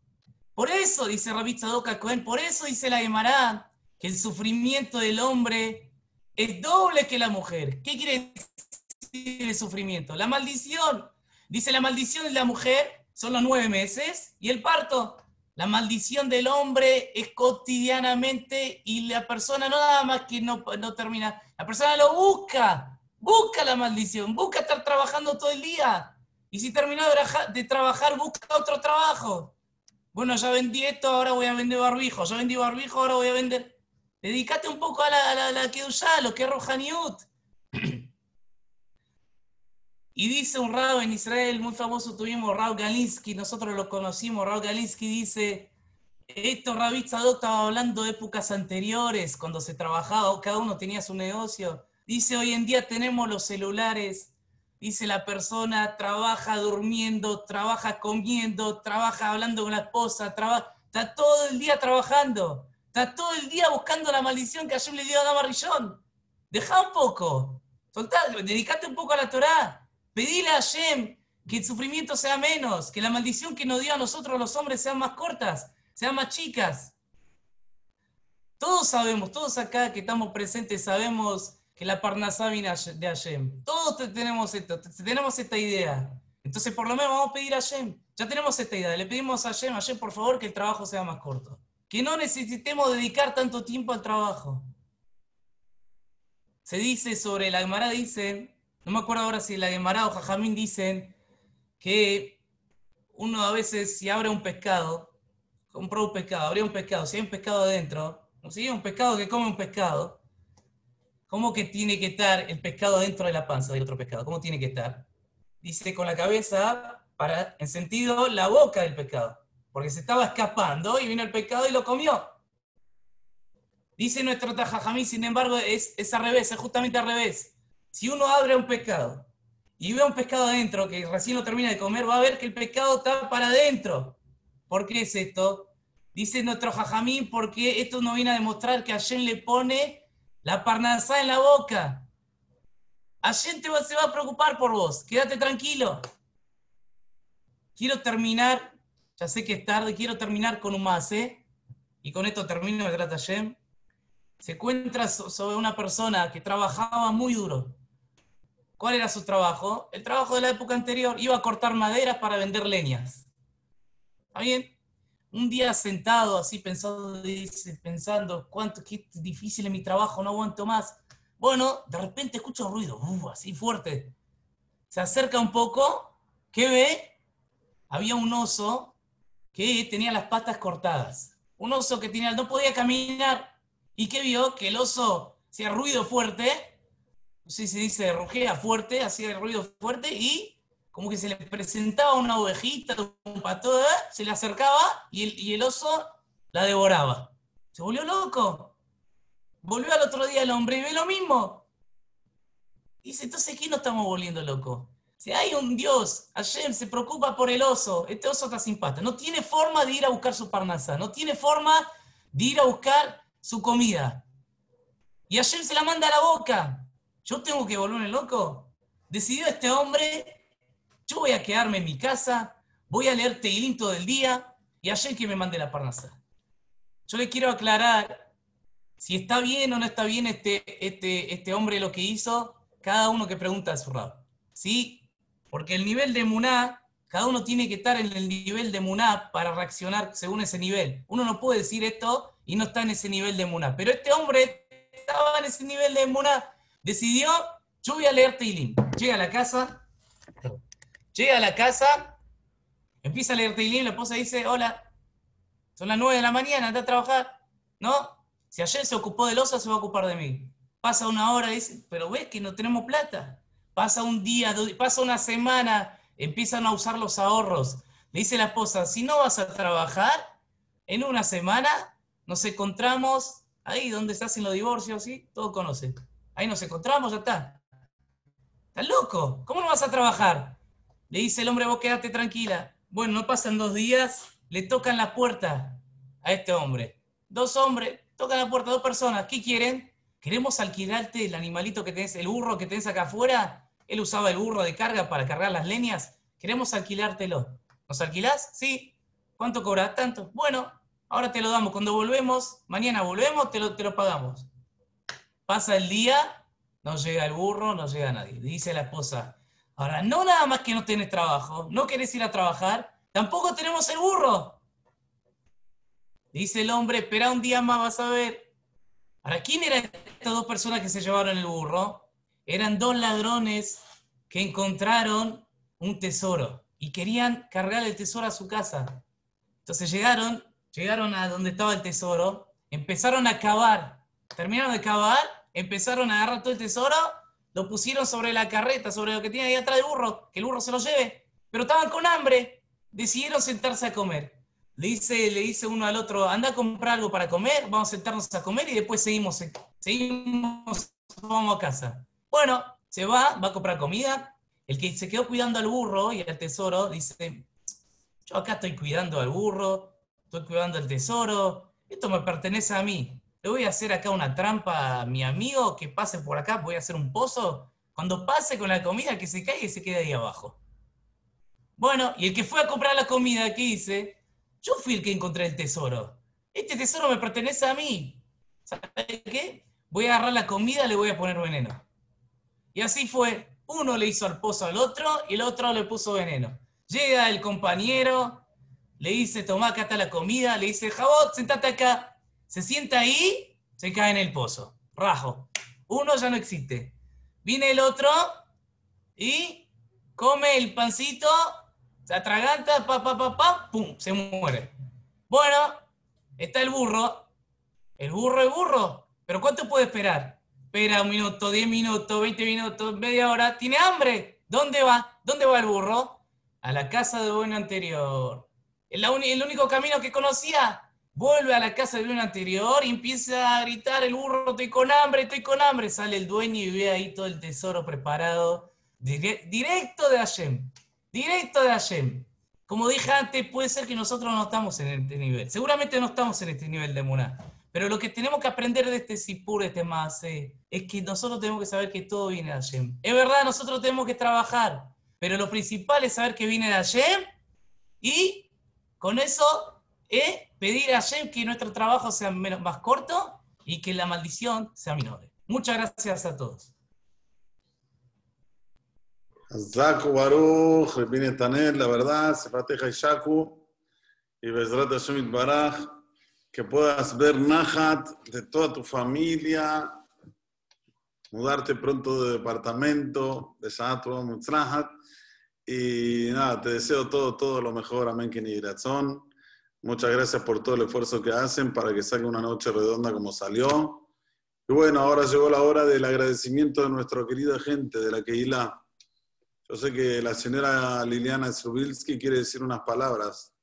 Por eso, dice Rabbi Tzadok Cohen, por eso dice la Gemara, que el sufrimiento del hombre es doble que la mujer. ¿Qué quiere decir el sufrimiento? La maldición. Dice la maldición de la mujer son los nueve meses y el parto. La maldición del hombre es cotidianamente y la persona no nada más que no, no termina, la persona lo busca, busca la maldición, busca estar trabajando todo el día. Y si terminó de, trabaja- de trabajar, busca otro trabajo. Bueno, ya vendí esto, ahora voy a vender barbijo. Ya vendí barbijo, ahora voy a vender. Dedícate un poco a la, a la Kedushá, lo que es Rohaniut. Y dice un rabo en Israel, muy famoso, tuvimos Rav Galinsky, nosotros lo conocimos, Rav Galinsky dice, esto Rabbi Tzadok estaba hablando de épocas anteriores, cuando se trabajaba, cada uno tenía su negocio. Dice, hoy en día tenemos los celulares, dice la persona trabaja durmiendo, trabaja comiendo, trabaja hablando con la esposa, trabaja, está todo el día trabajando, está todo el día buscando la maldición que ayer le dio a Dama Rillón. Deja un poco, soltá, dedicate un poco a la Torá, pedile a Hashem que el sufrimiento sea menos, que la maldición que nos dio a nosotros los hombres sean más cortas, sean más chicas. Todos sabemos, todos acá que estamos presentes sabemos que la Parnasá viene de Hashem. Todos te- tenemos esto, te- tenemos esta idea. Entonces por lo menos vamos a pedir a Hashem. Ya tenemos esta idea, le pedimos a Hashem, Hashem por favor que el trabajo sea más corto. Que no necesitemos dedicar tanto tiempo al trabajo. Se dice sobre la Gemara, dice, no me acuerdo ahora si la Gemara o Jajamín dicen que uno a veces si abre un pescado, compró un pescado, abrió un pescado, si hay un pescado adentro, si un pescado que come un pescado, ¿cómo que tiene que estar el pescado dentro de la panza del otro pescado? ¿Cómo tiene que estar? Dice con la cabeza para, en sentido, la boca del pescado, porque se estaba escapando y vino el pescado y lo comió. Dice nuestro Tajajamí, sin embargo, es, es al revés, es justamente al revés. Si uno abre un pescado y ve un pescado adentro que recién lo termina de comer, va a ver que el pescado está para adentro. ¿Por qué es esto? Dice nuestro Jajamín, porque esto nos viene a demostrar que Hashem le pone la parnasá en la boca. Hashem te va- se va a preocupar por vos, quédate tranquilo. Quiero terminar, ya sé que es tarde, quiero terminar con un más, ¿eh? Y con esto termino el Grat Hashem. Se encuentra so- sobre una persona que trabajaba muy duro. ¿Cuál era su trabajo? El trabajo de la época anterior. Iba a cortar maderas para vender leñas. ¿Está bien? Un día sentado así pensando, dice, pensando, cuánto, qué difícil es mi trabajo, no aguanto más. Bueno, de repente escucha un ruido, uh, así fuerte. Se acerca un poco, ¿qué ve? Había un oso que tenía las patas cortadas. Un oso que tenía, no podía caminar. ¿Y qué vio? Que el oso hacía ruido fuerte, no sé si se dice rugea fuerte, hacía ruido fuerte y como que se le presentaba una ovejita, un pato, ¿eh? se le acercaba y el, oso la devoraba. Se volvió loco. Volvió al otro día el hombre y ve lo mismo. Dice, entonces, ¿qué nos estamos volviendo locos? Si hay un Dios, Hashem se preocupa por el oso, este oso está sin pata, no tiene forma de ir a buscar su parnasa, no tiene forma de ir a buscar su comida. Y Hashem se la manda a la boca. ¿Yo tengo que volverme loco? Decidió este hombre, yo voy a quedarme en mi casa, voy a leer Teilim todo el día y Hashem que me mande la parnasa. Yo le quiero aclarar si está bien o no está bien este, este, este hombre lo que hizo, cada uno que pregunta a su rab. ¿Sí? Porque el nivel de Muná, cada uno tiene que estar en el nivel de Muná para reaccionar según ese nivel. Uno no puede decir esto y no está en ese nivel de Muná. Pero este hombre estaba en ese nivel de Muná. Decidió, yo voy a leer Teilim. Llega a la casa, llega a la casa, empieza a leer Teilim, la esposa dice, hola, son las 9 de la mañana, anda a trabajar. No, si ayer se ocupó del oso, se va a ocupar de mí. Pasa una hora, dice, pero ves que no tenemos plata. Pasa un día, pasa una semana, empiezan a usar los ahorros. Le dice la esposa, si no vas a trabajar, en una semana nos encontramos ahí donde se hacen los divorcios, ¿sí? Todos conocen. Ahí nos encontramos, ya está. ¿Estás loco? ¿Cómo no vas a trabajar? Le dice el hombre, vos quédate tranquila. Bueno, no pasan dos días, le tocan la puerta a este hombre. Dos hombres, tocan la puerta, dos personas. ¿Qué quieren? ¿Queremos alquilarte el animalito que tenés, el burro que tenés acá afuera? Él usaba el burro de carga para cargar las leñas. Queremos alquilártelo. ¿Nos alquilás? Sí. ¿Cuánto cobras? Tanto. Bueno, ahora te lo damos. Cuando volvemos, mañana volvemos, te lo, te lo pagamos. Pasa el día, no llega el burro, no llega nadie. Dice la esposa, ahora, no nada más que no tenés trabajo, no querés ir a trabajar, tampoco tenemos el burro. Dice el hombre, espera un día más, vas a ver. Ahora, ¿quién eran estas dos personas que se llevaron el burro? Eran dos ladrones que encontraron un tesoro y querían cargar el tesoro a su casa. Entonces llegaron, llegaron a donde estaba el tesoro, empezaron a cavar, terminaron de cavar, empezaron a agarrar todo el tesoro, lo pusieron sobre la carreta, sobre lo que tiene ahí atrás del burro, que el burro se lo lleve, pero estaban con hambre, decidieron sentarse a comer. Le dice, le dice uno al otro, anda a comprar algo para comer, vamos a sentarnos a comer y después seguimos, seguimos, vamos a casa. Bueno, se va, va a comprar comida. El que se quedó cuidando al burro y al tesoro dice, yo acá estoy cuidando al burro, estoy cuidando el tesoro, esto me pertenece a mí. Voy a hacer acá una trampa a mi amigo que pase por acá, voy a hacer un pozo. Cuando pase con la comida, que se caiga y se quede ahí abajo. Bueno, y el que fue a comprar la comida, ¿qué dice? Yo fui el que encontré el tesoro. Este tesoro me pertenece a mí. ¿Sabe qué? Voy a agarrar la comida, le voy a poner veneno. Y así fue. Uno le hizo al pozo al otro y el otro le puso veneno. Llega el compañero, le dice, toma, acá está la comida, le dice, Jabot, sentate acá. Se sienta ahí, se cae en el pozo. Rajo. Uno ya no existe. Viene el otro y come el pancito se atraganta, pa, pa, pa, pum, se muere. Bueno, está el burro. El burro es burro. Pero ¿cuánto puede esperar? Espera un minuto, diez minutos, veinte minutos, media hora. ¿Tiene hambre? ¿Dónde va? ¿Dónde va el burro? A la casa de dueño anterior. El único camino que conocía. Vuelve a la casa del dueño anterior y empieza a gritar el burro, estoy con hambre, estoy con hambre. Sale el dueño y ve ahí todo el tesoro preparado. Directo de Hashem. Directo de Hashem. Como dije antes, puede ser que nosotros no estamos en este nivel. Seguramente no estamos en este nivel de Muná. Pero lo que tenemos que aprender de este Sipur, este más, es que nosotros tenemos que saber que todo viene de Hashem. Es verdad, nosotros tenemos que trabajar, pero lo principal es saber que viene de Hashem y con eso es pedir a Hashem que nuestro trabajo sea menos, más corto y que la maldición sea menor. Muchas gracias a todos. Zaku Baruch, Repine Tanel, la verdad, Sefateja y Shaku, y Bezrat Hashem Baraj, que puedas ver Nahat de toda tu familia, mudarte pronto de departamento, de Shatu Mutzrahat, y nada, te deseo todo, todo lo mejor, amén, que ni razón. Muchas gracias por todo el esfuerzo que hacen para que salga una noche redonda como salió. Y bueno, ahora llegó la hora del agradecimiento de nuestra querida gente de la Keilah. Yo sé que la señora Liliana Strubilski quiere decir unas palabras.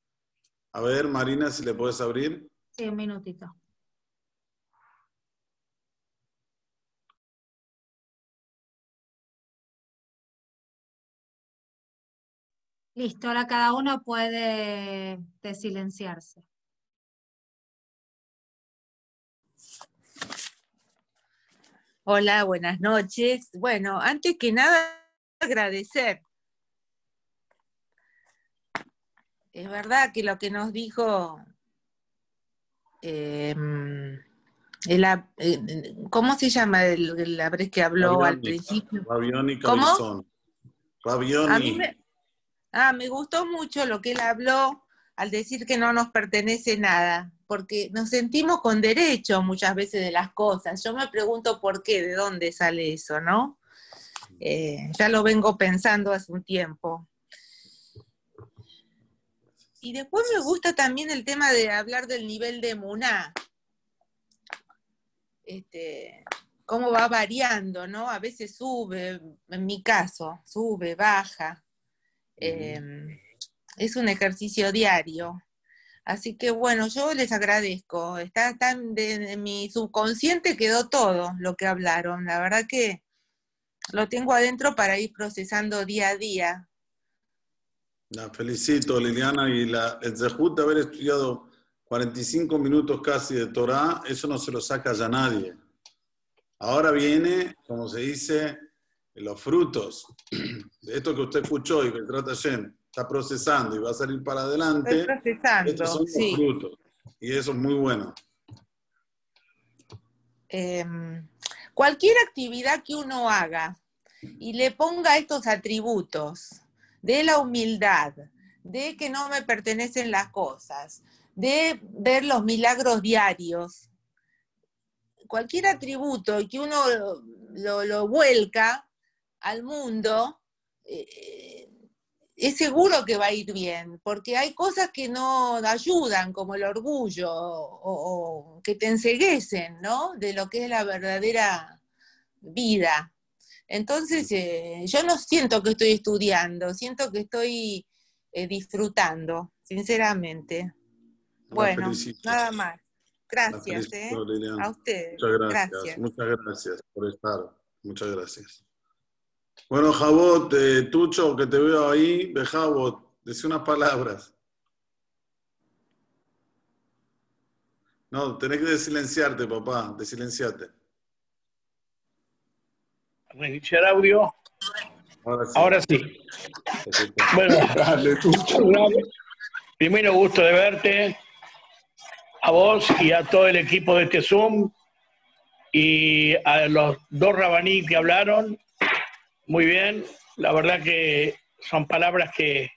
A ver, Marina, si le puedes abrir. Sí, un minutito. Listo, ahora cada uno puede desilenciarse. Hola, buenas noches. Bueno, antes que nada, agradecer. Es verdad que lo que nos dijo, eh, el, eh, ¿cómo se llama el, el que habló al principio? Rabioni ¿Cómo? Rabioni. A mí me, ah, me gustó mucho lo que él habló al decir que no nos pertenece nada, porque nos sentimos con derecho muchas veces de las cosas. Yo me pregunto por qué, de dónde sale eso, ¿no? Eh, ya lo vengo pensando hace un tiempo. Y después me gusta también el tema de hablar del nivel de Muná. Este, cómo va variando, ¿no? A veces sube, en mi caso, sube, baja. Eh, es un ejercicio diario. Así que bueno, yo les agradezco. Está tan de, mi subconsciente quedó todo lo que hablaron. La verdad que lo tengo adentro para ir procesando día a día. La felicito, Liliana, y la, el zehut de haber estudiado 45 minutos casi de Torah, eso no se lo saca ya nadie. Ahora viene, como se dice, los frutos de esto que usted escuchó y que trata Shem está procesando y va a salir para adelante. Estoy procesando, estos son los sí. frutos. Y eso es muy bueno. Em, cualquier actividad que uno haga y le ponga estos atributos de la humildad, de que no me pertenecen las cosas, de ver los milagros diarios, cualquier atributo que uno lo, lo vuelca al mundo, eh, es seguro que va a ir bien, porque hay cosas que no ayudan, como el orgullo, o, o que te enseguecen, ¿no? De lo que es la verdadera vida. Entonces, eh, yo no siento que estoy estudiando, siento que estoy eh, disfrutando, sinceramente. La Bueno, felicito. nada más. Gracias, ¿eh? A ustedes. Muchas gracias. Gracias. Muchas gracias por estar. Muchas gracias. Bueno, Jabot, eh, Tucho, que te veo ahí, de Jabot, decí unas palabras. No, tenés que desilenciarte, papá, desilenciate. Reiniciar audio. Ahora sí. Ahora sí. Bueno, Dale, Tucho. primero gusto de verte, a vos y a todo el equipo de este Zoom y a los dos rabaní que hablaron. Muy bien, la verdad que son palabras que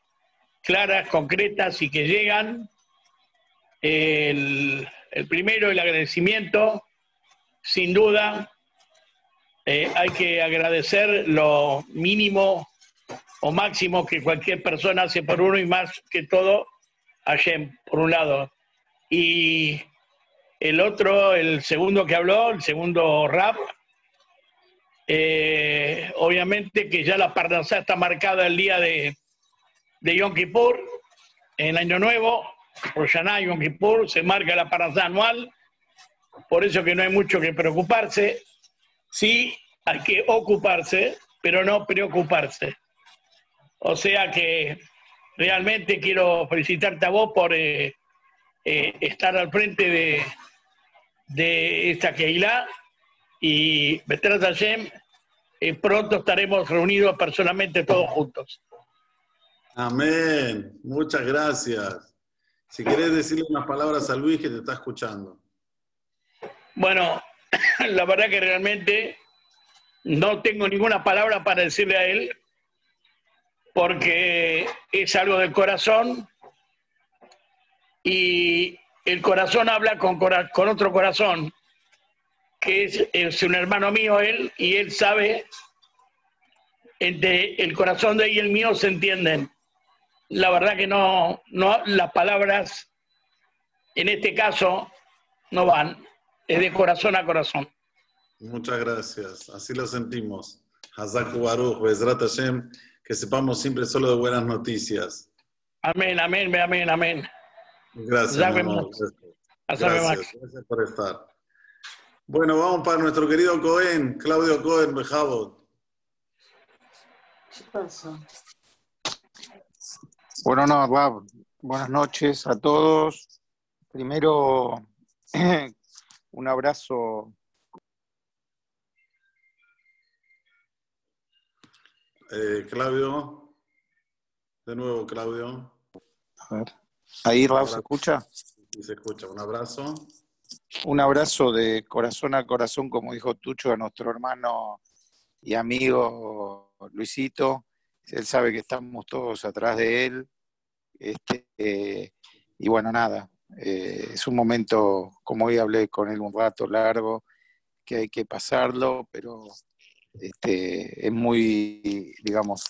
claras, concretas y que llegan. El, primero, el agradecimiento, sin duda. Eh, hay que agradecer lo mínimo o máximo que cualquier persona hace por uno y más que todo a Shem, por un lado. Y el otro, el segundo que habló, el segundo rap, eh, obviamente que ya la Parnasá está marcada el día de, de Yom Kippur, en Año Nuevo, por Yaná, Yom Kippur, se marca la Parnasá anual, por eso que no hay mucho que preocuparse. Sí, hay que ocuparse, pero no preocuparse. O sea que realmente quiero felicitarte a vos por eh, eh, estar al frente de, de esta Keilah y Betras Hashem, eh, pronto estaremos reunidos personalmente todos juntos. Amén. Muchas gracias. Si querés decirle unas palabras a Luis que te está escuchando. Bueno, la verdad que realmente no tengo ninguna palabra para decirle a él, porque es algo del corazón y el corazón habla con, cora- con otro corazón, que es, es un hermano mío él, y él sabe, entre el corazón de él y el mío se entienden. La verdad que no, no las palabras en este caso no van, es de corazón a corazón. Muchas gracias. Así lo sentimos. Hazaku Baruch, Bezrat Hashem, que sepamos siempre solo de buenas noticias. Amén, amén, amén, amén. Gracias, Max. Gracias, gracias por estar. Bueno, vamos para nuestro querido Cohen, Claudio Cohen, Bejabot. Bueno, no, Rab, buenas noches a todos. Primero, un abrazo. Eh, Claudio. De nuevo, Claudio. A ver, ahí, Rab, ¿se escucha? Y se escucha. Un abrazo. Un abrazo de corazón a corazón, como dijo Tucho, a nuestro hermano y amigo Luisito. Él sabe que estamos todos atrás de él. Este, eh, y bueno, nada, eh, es un momento, como hoy hablé con él un rato largo, que hay que pasarlo, pero este, es muy, digamos,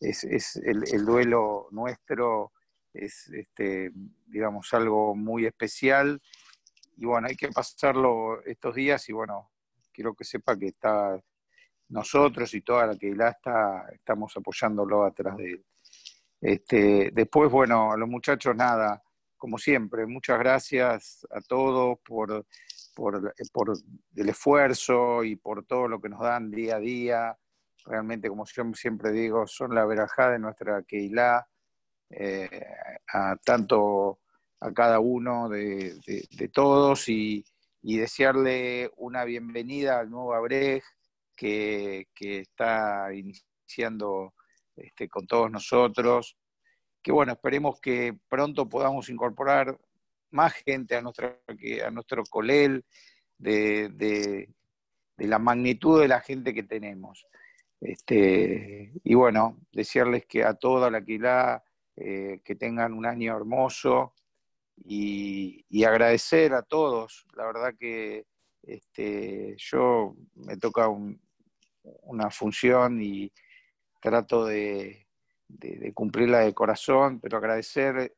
es, el duelo nuestro es, este, digamos, algo muy especial. Y bueno, hay que pasarlo estos días y bueno, quiero que sepa que está nosotros y toda la que está, estamos apoyándolo atrás de él. Este, después, bueno, a los muchachos, nada, como siempre, muchas gracias a todos por, por, por el esfuerzo y por todo lo que nos dan día a día. Realmente, como yo siempre digo, son la verajá de nuestra Keilah, eh, a tanto a cada uno de, todos y, desearle una bienvenida al nuevo Abrej que, que está iniciando este, con todos nosotros. Que bueno, esperemos que pronto podamos incorporar más gente a, nuestra, a nuestro colel, de, de- de la magnitud de la gente que tenemos. Este, y bueno, desearles que a toda la Quilá eh, que tengan un año hermoso y, agradecer a todos. La verdad que este, yo me toca un- una función y trato de cumplirla de corazón, pero agradecer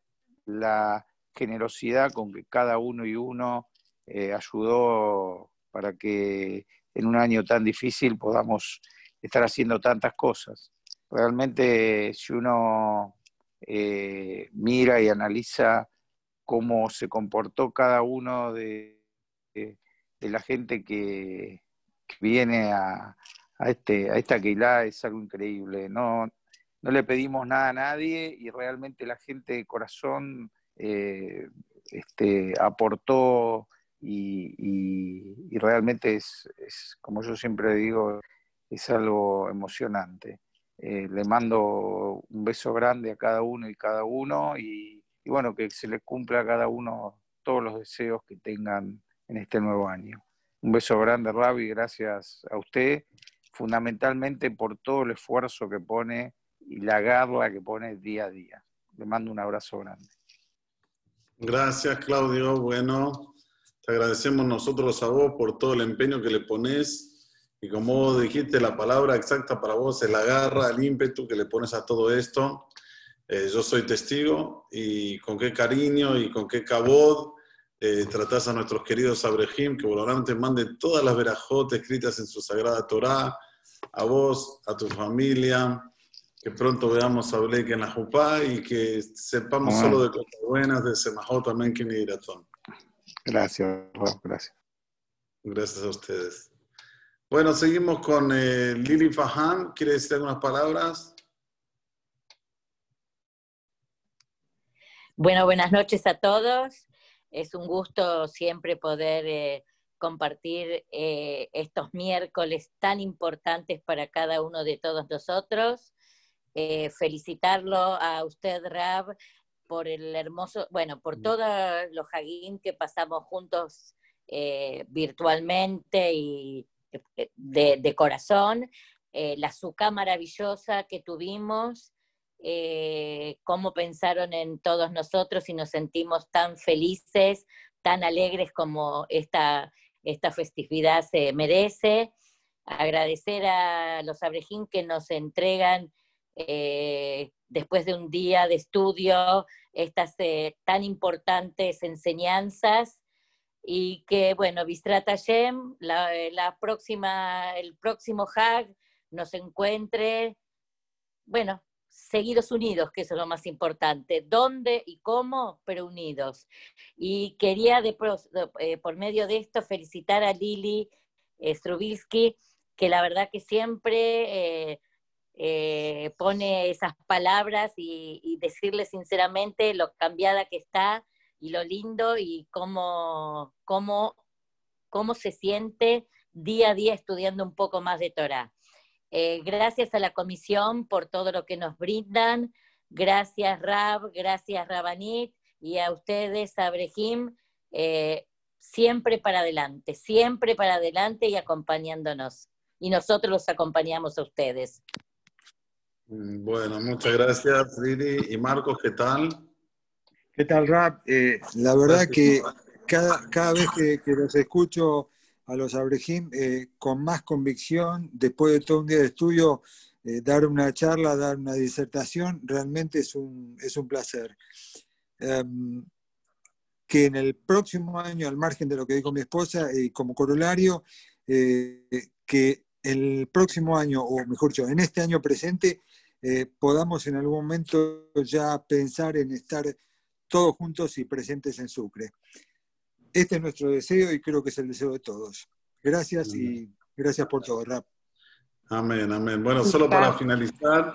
la generosidad con que cada uno y uno eh, ayudó para que en un año tan difícil podamos estar haciendo tantas cosas. Realmente, si uno eh, mira y analiza cómo se comportó cada uno de, la gente que, viene a, este, esta Keilah, es algo increíble. No, le pedimos nada a nadie y realmente la gente de corazón eh, este, aportó y, realmente es, es, como yo siempre digo, es algo emocionante. Eh, le mando un beso grande a cada uno y cada uno y, y bueno, que se les cumpla a cada uno todos los deseos que tengan en este nuevo año. Un beso grande, Ravi, gracias a usted, fundamentalmente por todo el esfuerzo que pone y la garra que pone día a día. Le mando un abrazo grande. Gracias, Claudio. Bueno, te agradecemos nosotros a vos por todo el empeño que le pones. Y como dijiste, la palabra exacta para vos es la garra, el ímpetu que le pones a todo esto. Eh, yo soy testigo y con qué cariño y con qué cabod eh, tratás a nuestros queridos Abrehim, que volante mande todas las verajot escritas en su sagrada Torá, a vos, a tu familia, que pronto veamos a Blake en la Jupá y que sepamos solo de cosas buenas, de Semajot también, que ni. Gracias, gracias. Gracias a ustedes. Bueno, seguimos con eh, Lili Fahan. ¿Quiere decir algunas palabras? Bueno, buenas noches a todos. Es un gusto siempre poder eh, compartir eh, estos miércoles tan importantes para cada uno de todos nosotros. Eh, felicitarlo a usted, Rab, por el hermoso, bueno, por todos los Hagim que pasamos juntos virtualmente y de, de corazón, la suca maravillosa que tuvimos, eh, cómo pensaron en todos nosotros y nos sentimos tan felices, tan alegres como esta, esta festividad se merece. Agradecer a los abrejín que nos entregan eh, después de un día de estudio estas eh, tan importantes enseñanzas y que, bueno, Bistrat Hashem, la, próxima, el próximo Hag nos encuentre, bueno, seguidos unidos, que eso es lo más importante. ¿Dónde y cómo? Pero unidos. Y quería, de, eh, por medio de esto, felicitar a Lili eh, Strubilski, que la verdad que siempre eh, eh, pone esas palabras y, y, decirle sinceramente lo cambiada que está y lo lindo y cómo, cómo, cómo se siente día a día estudiando un poco más de Torah. Eh, gracias a la comisión por todo lo que nos brindan. Gracias, Rab, gracias, Rabanit, y a ustedes, Abrehim, eh, siempre para adelante, siempre para adelante y acompañándonos. Y nosotros los acompañamos a ustedes. Bueno, muchas gracias, Lili. Y Marcos, ¿qué tal? ¿Qué tal, Rap? Eh, la verdad que cada, cada vez que, que los escucho a los Abrejim eh, con más convicción, después de todo un día de estudio, eh, dar una charla, dar una disertación, realmente es un, es un placer. Um, que en el próximo año, al margen de lo que dijo mi esposa, y como corolario, eh, que el próximo año, o mejor dicho, en este año presente, eh, podamos en algún momento ya pensar en estar todos juntos y presentes en Sucre. Este es nuestro deseo y creo que es el deseo de todos. Gracias y gracias por todo, Rap. Amén, amén. Bueno, solo para finalizar,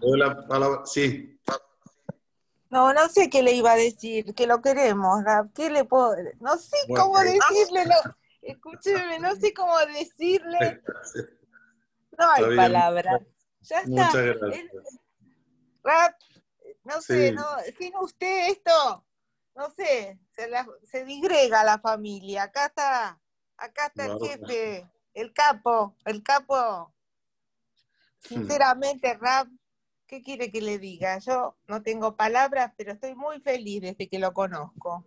doy la palabra. Sí. No, no sé qué le iba a decir, que lo queremos, Rap. ¿Qué le puedo.? No sé bueno, cómo decirle. No. Escúcheme, no sé cómo decirle. No hay palabras. Ya está. Muchas gracias. Rap, no sé, sí. no, sin usted esto no sé, se, la- se digrega la familia. Acá está, acá está el jefe, el capo, el capo. Sinceramente, Rap, ¿qué quiere que le diga? Yo no tengo palabras, pero estoy muy feliz desde que lo conozco.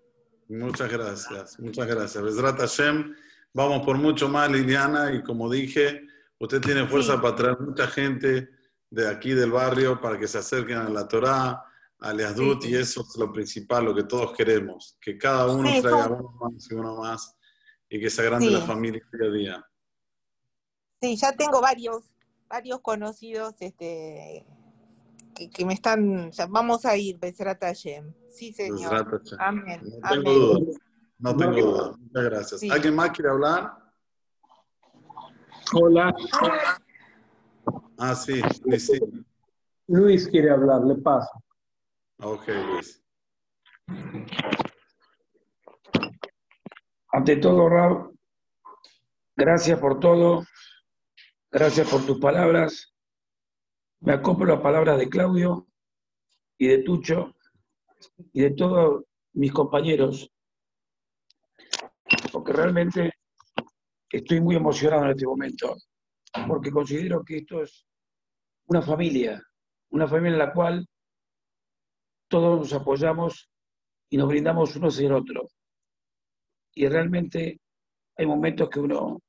Muchas gracias, muchas gracias. Besrat Hashem, vamos por mucho más, Liliana, y como dije, usted tiene fuerza Sí. para traer mucha gente de aquí del barrio para que se acerquen a la Torá, al Yahdut, Sí. y eso es lo principal, lo que todos queremos, que cada uno Sí, traiga son- uno más y uno más, y que se agrande Sí. la familia día a día. Sí, ya tengo varios, varios conocidos este, que, que me están, ya vamos a ir, Besrat Hashem. Sí, señor. Hashem. Amén, No amén. tengo duda, no tengo duda. Muchas gracias. Sí. ¿Alguien más quiere hablar? Hola, Ah, sí, Luis, sí. Luis quiere hablar, le paso. Ok, Luis. Ante todo, Rab, gracias por todo, gracias por tus palabras. Me acoplo a palabras de Claudio y de Tucho y de todos mis compañeros, porque realmente estoy muy emocionado en este momento, porque considero que esto es una familia, una familia en la cual todos nos apoyamos y nos brindamos uno hacia el otro. Y realmente hay momentos que uno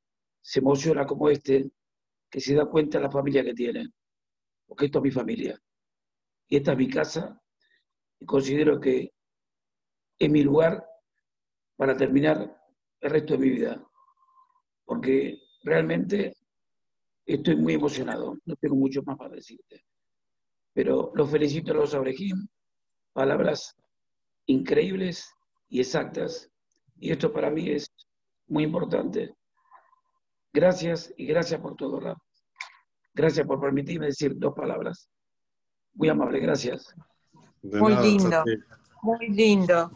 se emociona como este, que se da cuenta de la familia que tiene, porque esto es mi familia. Y esta es mi casa y considero que es mi lugar para terminar el resto de mi vida, porque realmente estoy muy emocionado, no tengo mucho más para decirte, pero los felicito a los Abrejim, palabras increíbles y exactas y esto para mí es muy importante. Gracias y gracias por todo, Rab. Gracias por permitirme decir dos palabras. Muy amable, gracias. De Muy nada, lindo. Muy lindo.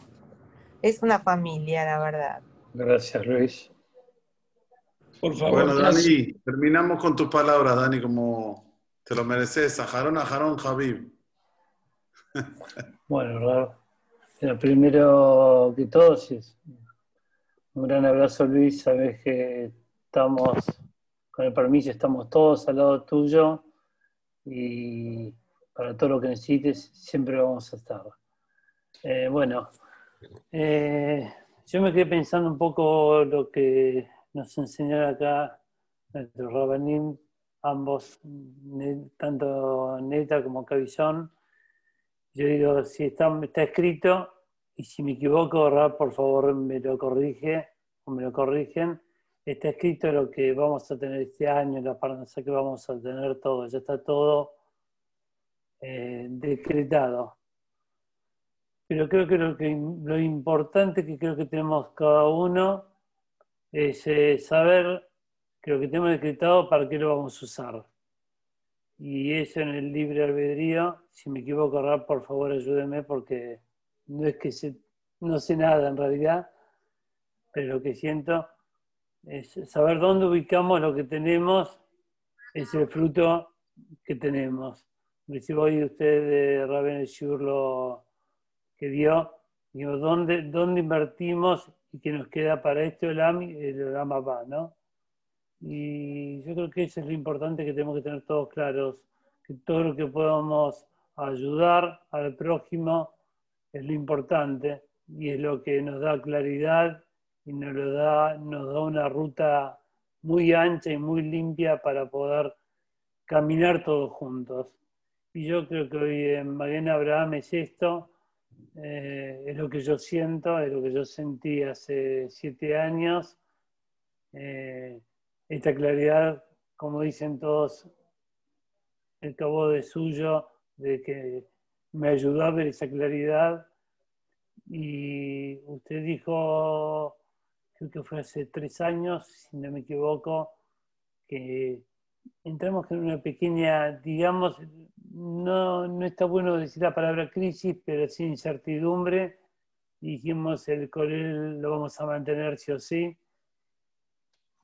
Es una familia, la verdad. Gracias, Luis. Por favor, Bueno, gracias. Dani, terminamos con tus palabras, Dani, como te lo mereces. Ajarón, ajarón, Javib. Bueno, lo primero que todo, un gran abrazo, Luis. Sabes que estamos, con el permiso, estamos todos al lado tuyo y para todo lo que necesites, siempre vamos a estar. Eh, bueno, eh, yo me quedé pensando un poco lo que nos enseñaron acá nuestros Rabanim, ambos, tanto Neta como Cabizón. Yo digo, si está, escrito, y si me equivoco, por favor me lo corrige, o me lo corrigen. Está escrito lo que vamos a tener este año, la parnasa que vamos a tener todo, ya está todo eh, decretado. Pero creo que lo, que lo importante que creo que tenemos cada uno es eh, saber que lo que tenemos decretado, para qué lo vamos a usar. Y eso en el libre albedrío, si me equivoco, Rab, por favor ayúdeme, porque no es que se- no sé nada en realidad, pero lo que siento es saber dónde ubicamos lo que tenemos, es el fruto que tenemos. Recibo hoy usted de Raben el Shur lo que dio, digo, ¿dónde, dónde invertimos y qué nos queda para esto el el Olam va, ¿no? Y yo creo que eso es lo importante que tenemos que tener todos claros, que todo lo que podamos ayudar al prójimo es lo importante y es lo que nos da claridad y nos, lo da, nos da una ruta muy ancha y muy limpia para poder caminar todos juntos. Y yo creo que hoy en Maguen Abraham es esto, eh, es lo que yo siento, es lo que yo sentí hace siete años. Eh, esta claridad, como dicen todos, el cabo de suyo, de que me ayudó a ver esa claridad. Y usted dijo, creo que fue hace tres años, si no me equivoco, que entramos en una pequeña, digamos, no, no está bueno decir la palabra crisis, pero sí incertidumbre. Dijimos, el Corel lo vamos a mantener sí o sí.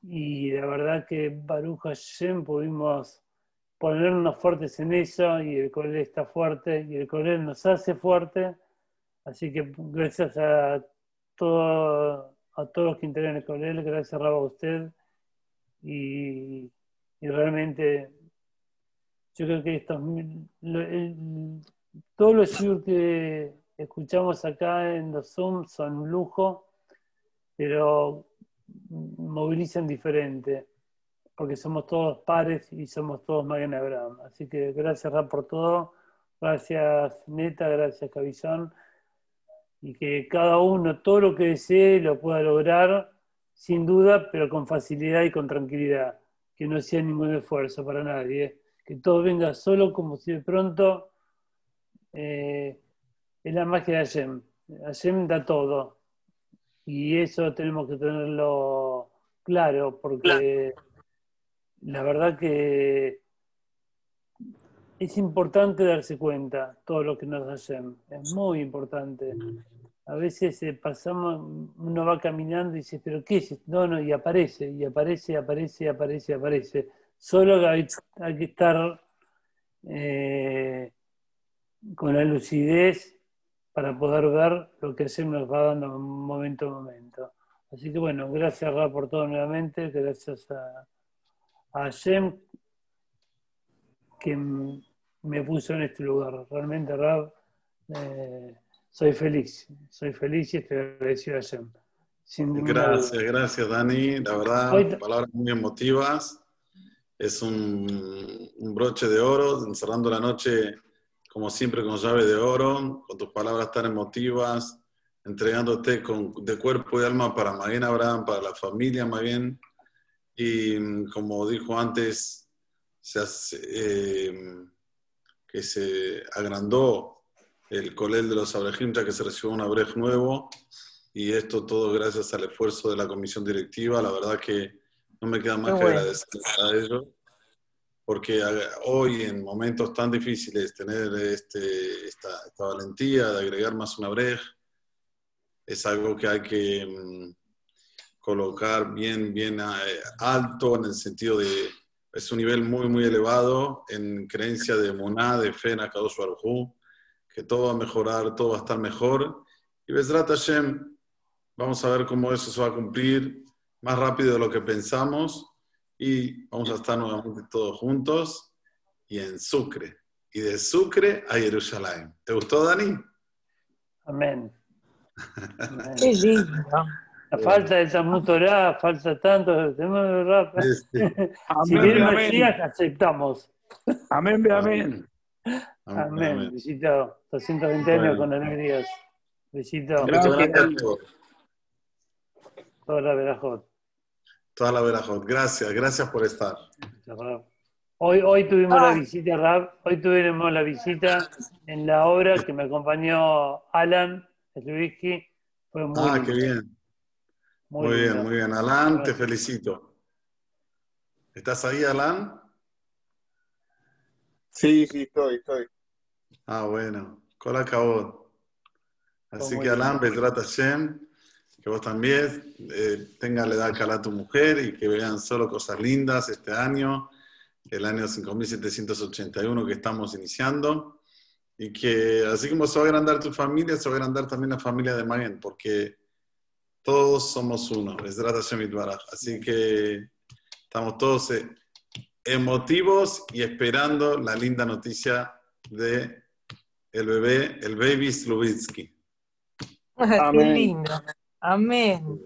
Y la verdad que Baruch Hashem pudimos ponernos fuertes en eso y el Corel está fuerte y el Corel nos hace fuerte. Así que gracias a, todo, a todos los que integran el Colel, gracias Raba a usted. Y, y realmente yo creo que estos, lo- todos los shiur que escuchamos acá en los Zoom son un lujo, pero movilizan diferente, porque somos todos pares y somos todos Magen Abraham. Así que gracias Rab por todo, gracias Neta, gracias Cabizón, y que cada uno todo lo que desee lo pueda lograr sin duda, pero con facilidad y con tranquilidad, que no sea ningún esfuerzo para nadie, que todo venga solo como si de pronto eh, es la magia de Hashem. Hashem da todo. Y eso tenemos que tenerlo claro, porque la verdad que es importante darse cuenta todo lo que nos Hashem. Es muy importante. A veces eh, pasamos, uno va caminando y dice, pero ¿qué es esto? No, no, y aparece, y aparece, aparece, aparece, aparece. Solo hay, hay que estar eh, con la lucidez para poder ver lo que Hashem nos va dando momento a momento. Así que bueno, gracias Ra por todo nuevamente, gracias a, a que me puso en este lugar. Realmente, Rab, eh, soy feliz, soy feliz y estoy agradecido a Hashem. Sin Gracias, duda. gracias Dani. La verdad, palabras muy emotivas. Es un, un broche de oro, encerrando la noche como siempre con llave de oro, con tus palabras tan emotivas, entregándote con, de cuerpo y alma para Maguen Abraham, para la familia Maguen. Y mm, como dijo antes, se hace, eh, que se agrandó el colel de los Abrejim, ya que se recibió un Abrej nuevo. Y esto todo gracias al esfuerzo de la comisión directiva. La verdad que no me queda más que bueno. agradecer a ellos. Porque hoy, en momentos tan difíciles, tener este, esta, esta valentía de agregar más una Abrej es algo que hay que mm, colocar bien, bien eh, alto en el sentido de es un nivel muy, muy elevado en creencia de Moná, de fe en Akadosh que todo va a mejorar, todo va a estar mejor. Y Bezrat Hashem, vamos a ver cómo eso se va a cumplir más rápido de lo que pensamos y vamos a estar nuevamente todos juntos y en Sucre. Y de Sucre a Jerusalén. ¿Te gustó, Dani? Amén. Amén. Qué lindo. La falta de Talmud Torah, falta tanto. tenemos de rap. Sí, sí. Si amén. Mesías, aceptamos. Amén, ve amén. Amén, Amén. amén. Besito. 220 años con alegrías. Besito. Beso Gracias. grande a todos. Toda la verajot. Toda la verajot. Gracias, gracias por estar. Hoy, hoy tuvimos la Ah. visita, Rab. Hoy tuvimos la visita en la obra que me acompañó Alan Slubisky. Fue muy Ah, lindo, qué bien. muy Muy bien, muy bien. Alan, te felicito. ¿Estás ahí, Alan? Sí, sí, estoy, estoy. Ah, bueno. Cola acabó. Fue Así que Alan. Bezrat Hashem, que vos también eh, tengas la edad cala a tu mujer y que vean solo cosas lindas este año, el año 5781 que estamos iniciando. Y que así como se va a agrandar tu familia, se va a agrandar también la familia de Magen, porque todos somos uno, Itbaraj. Así que estamos todos eh, emotivos y esperando la linda noticia de el bebé, el baby Slubitsky. Qué lindo. Amén.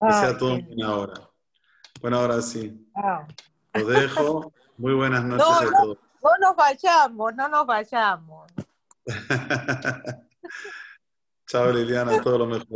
Que sea todo qué- buena hora. Bueno, ahora sí. ah. Lo dejo. Muy buenas noches No, a todos. No nos vayamos, no nos vayamos. Chao Liliana, todo lo mejor.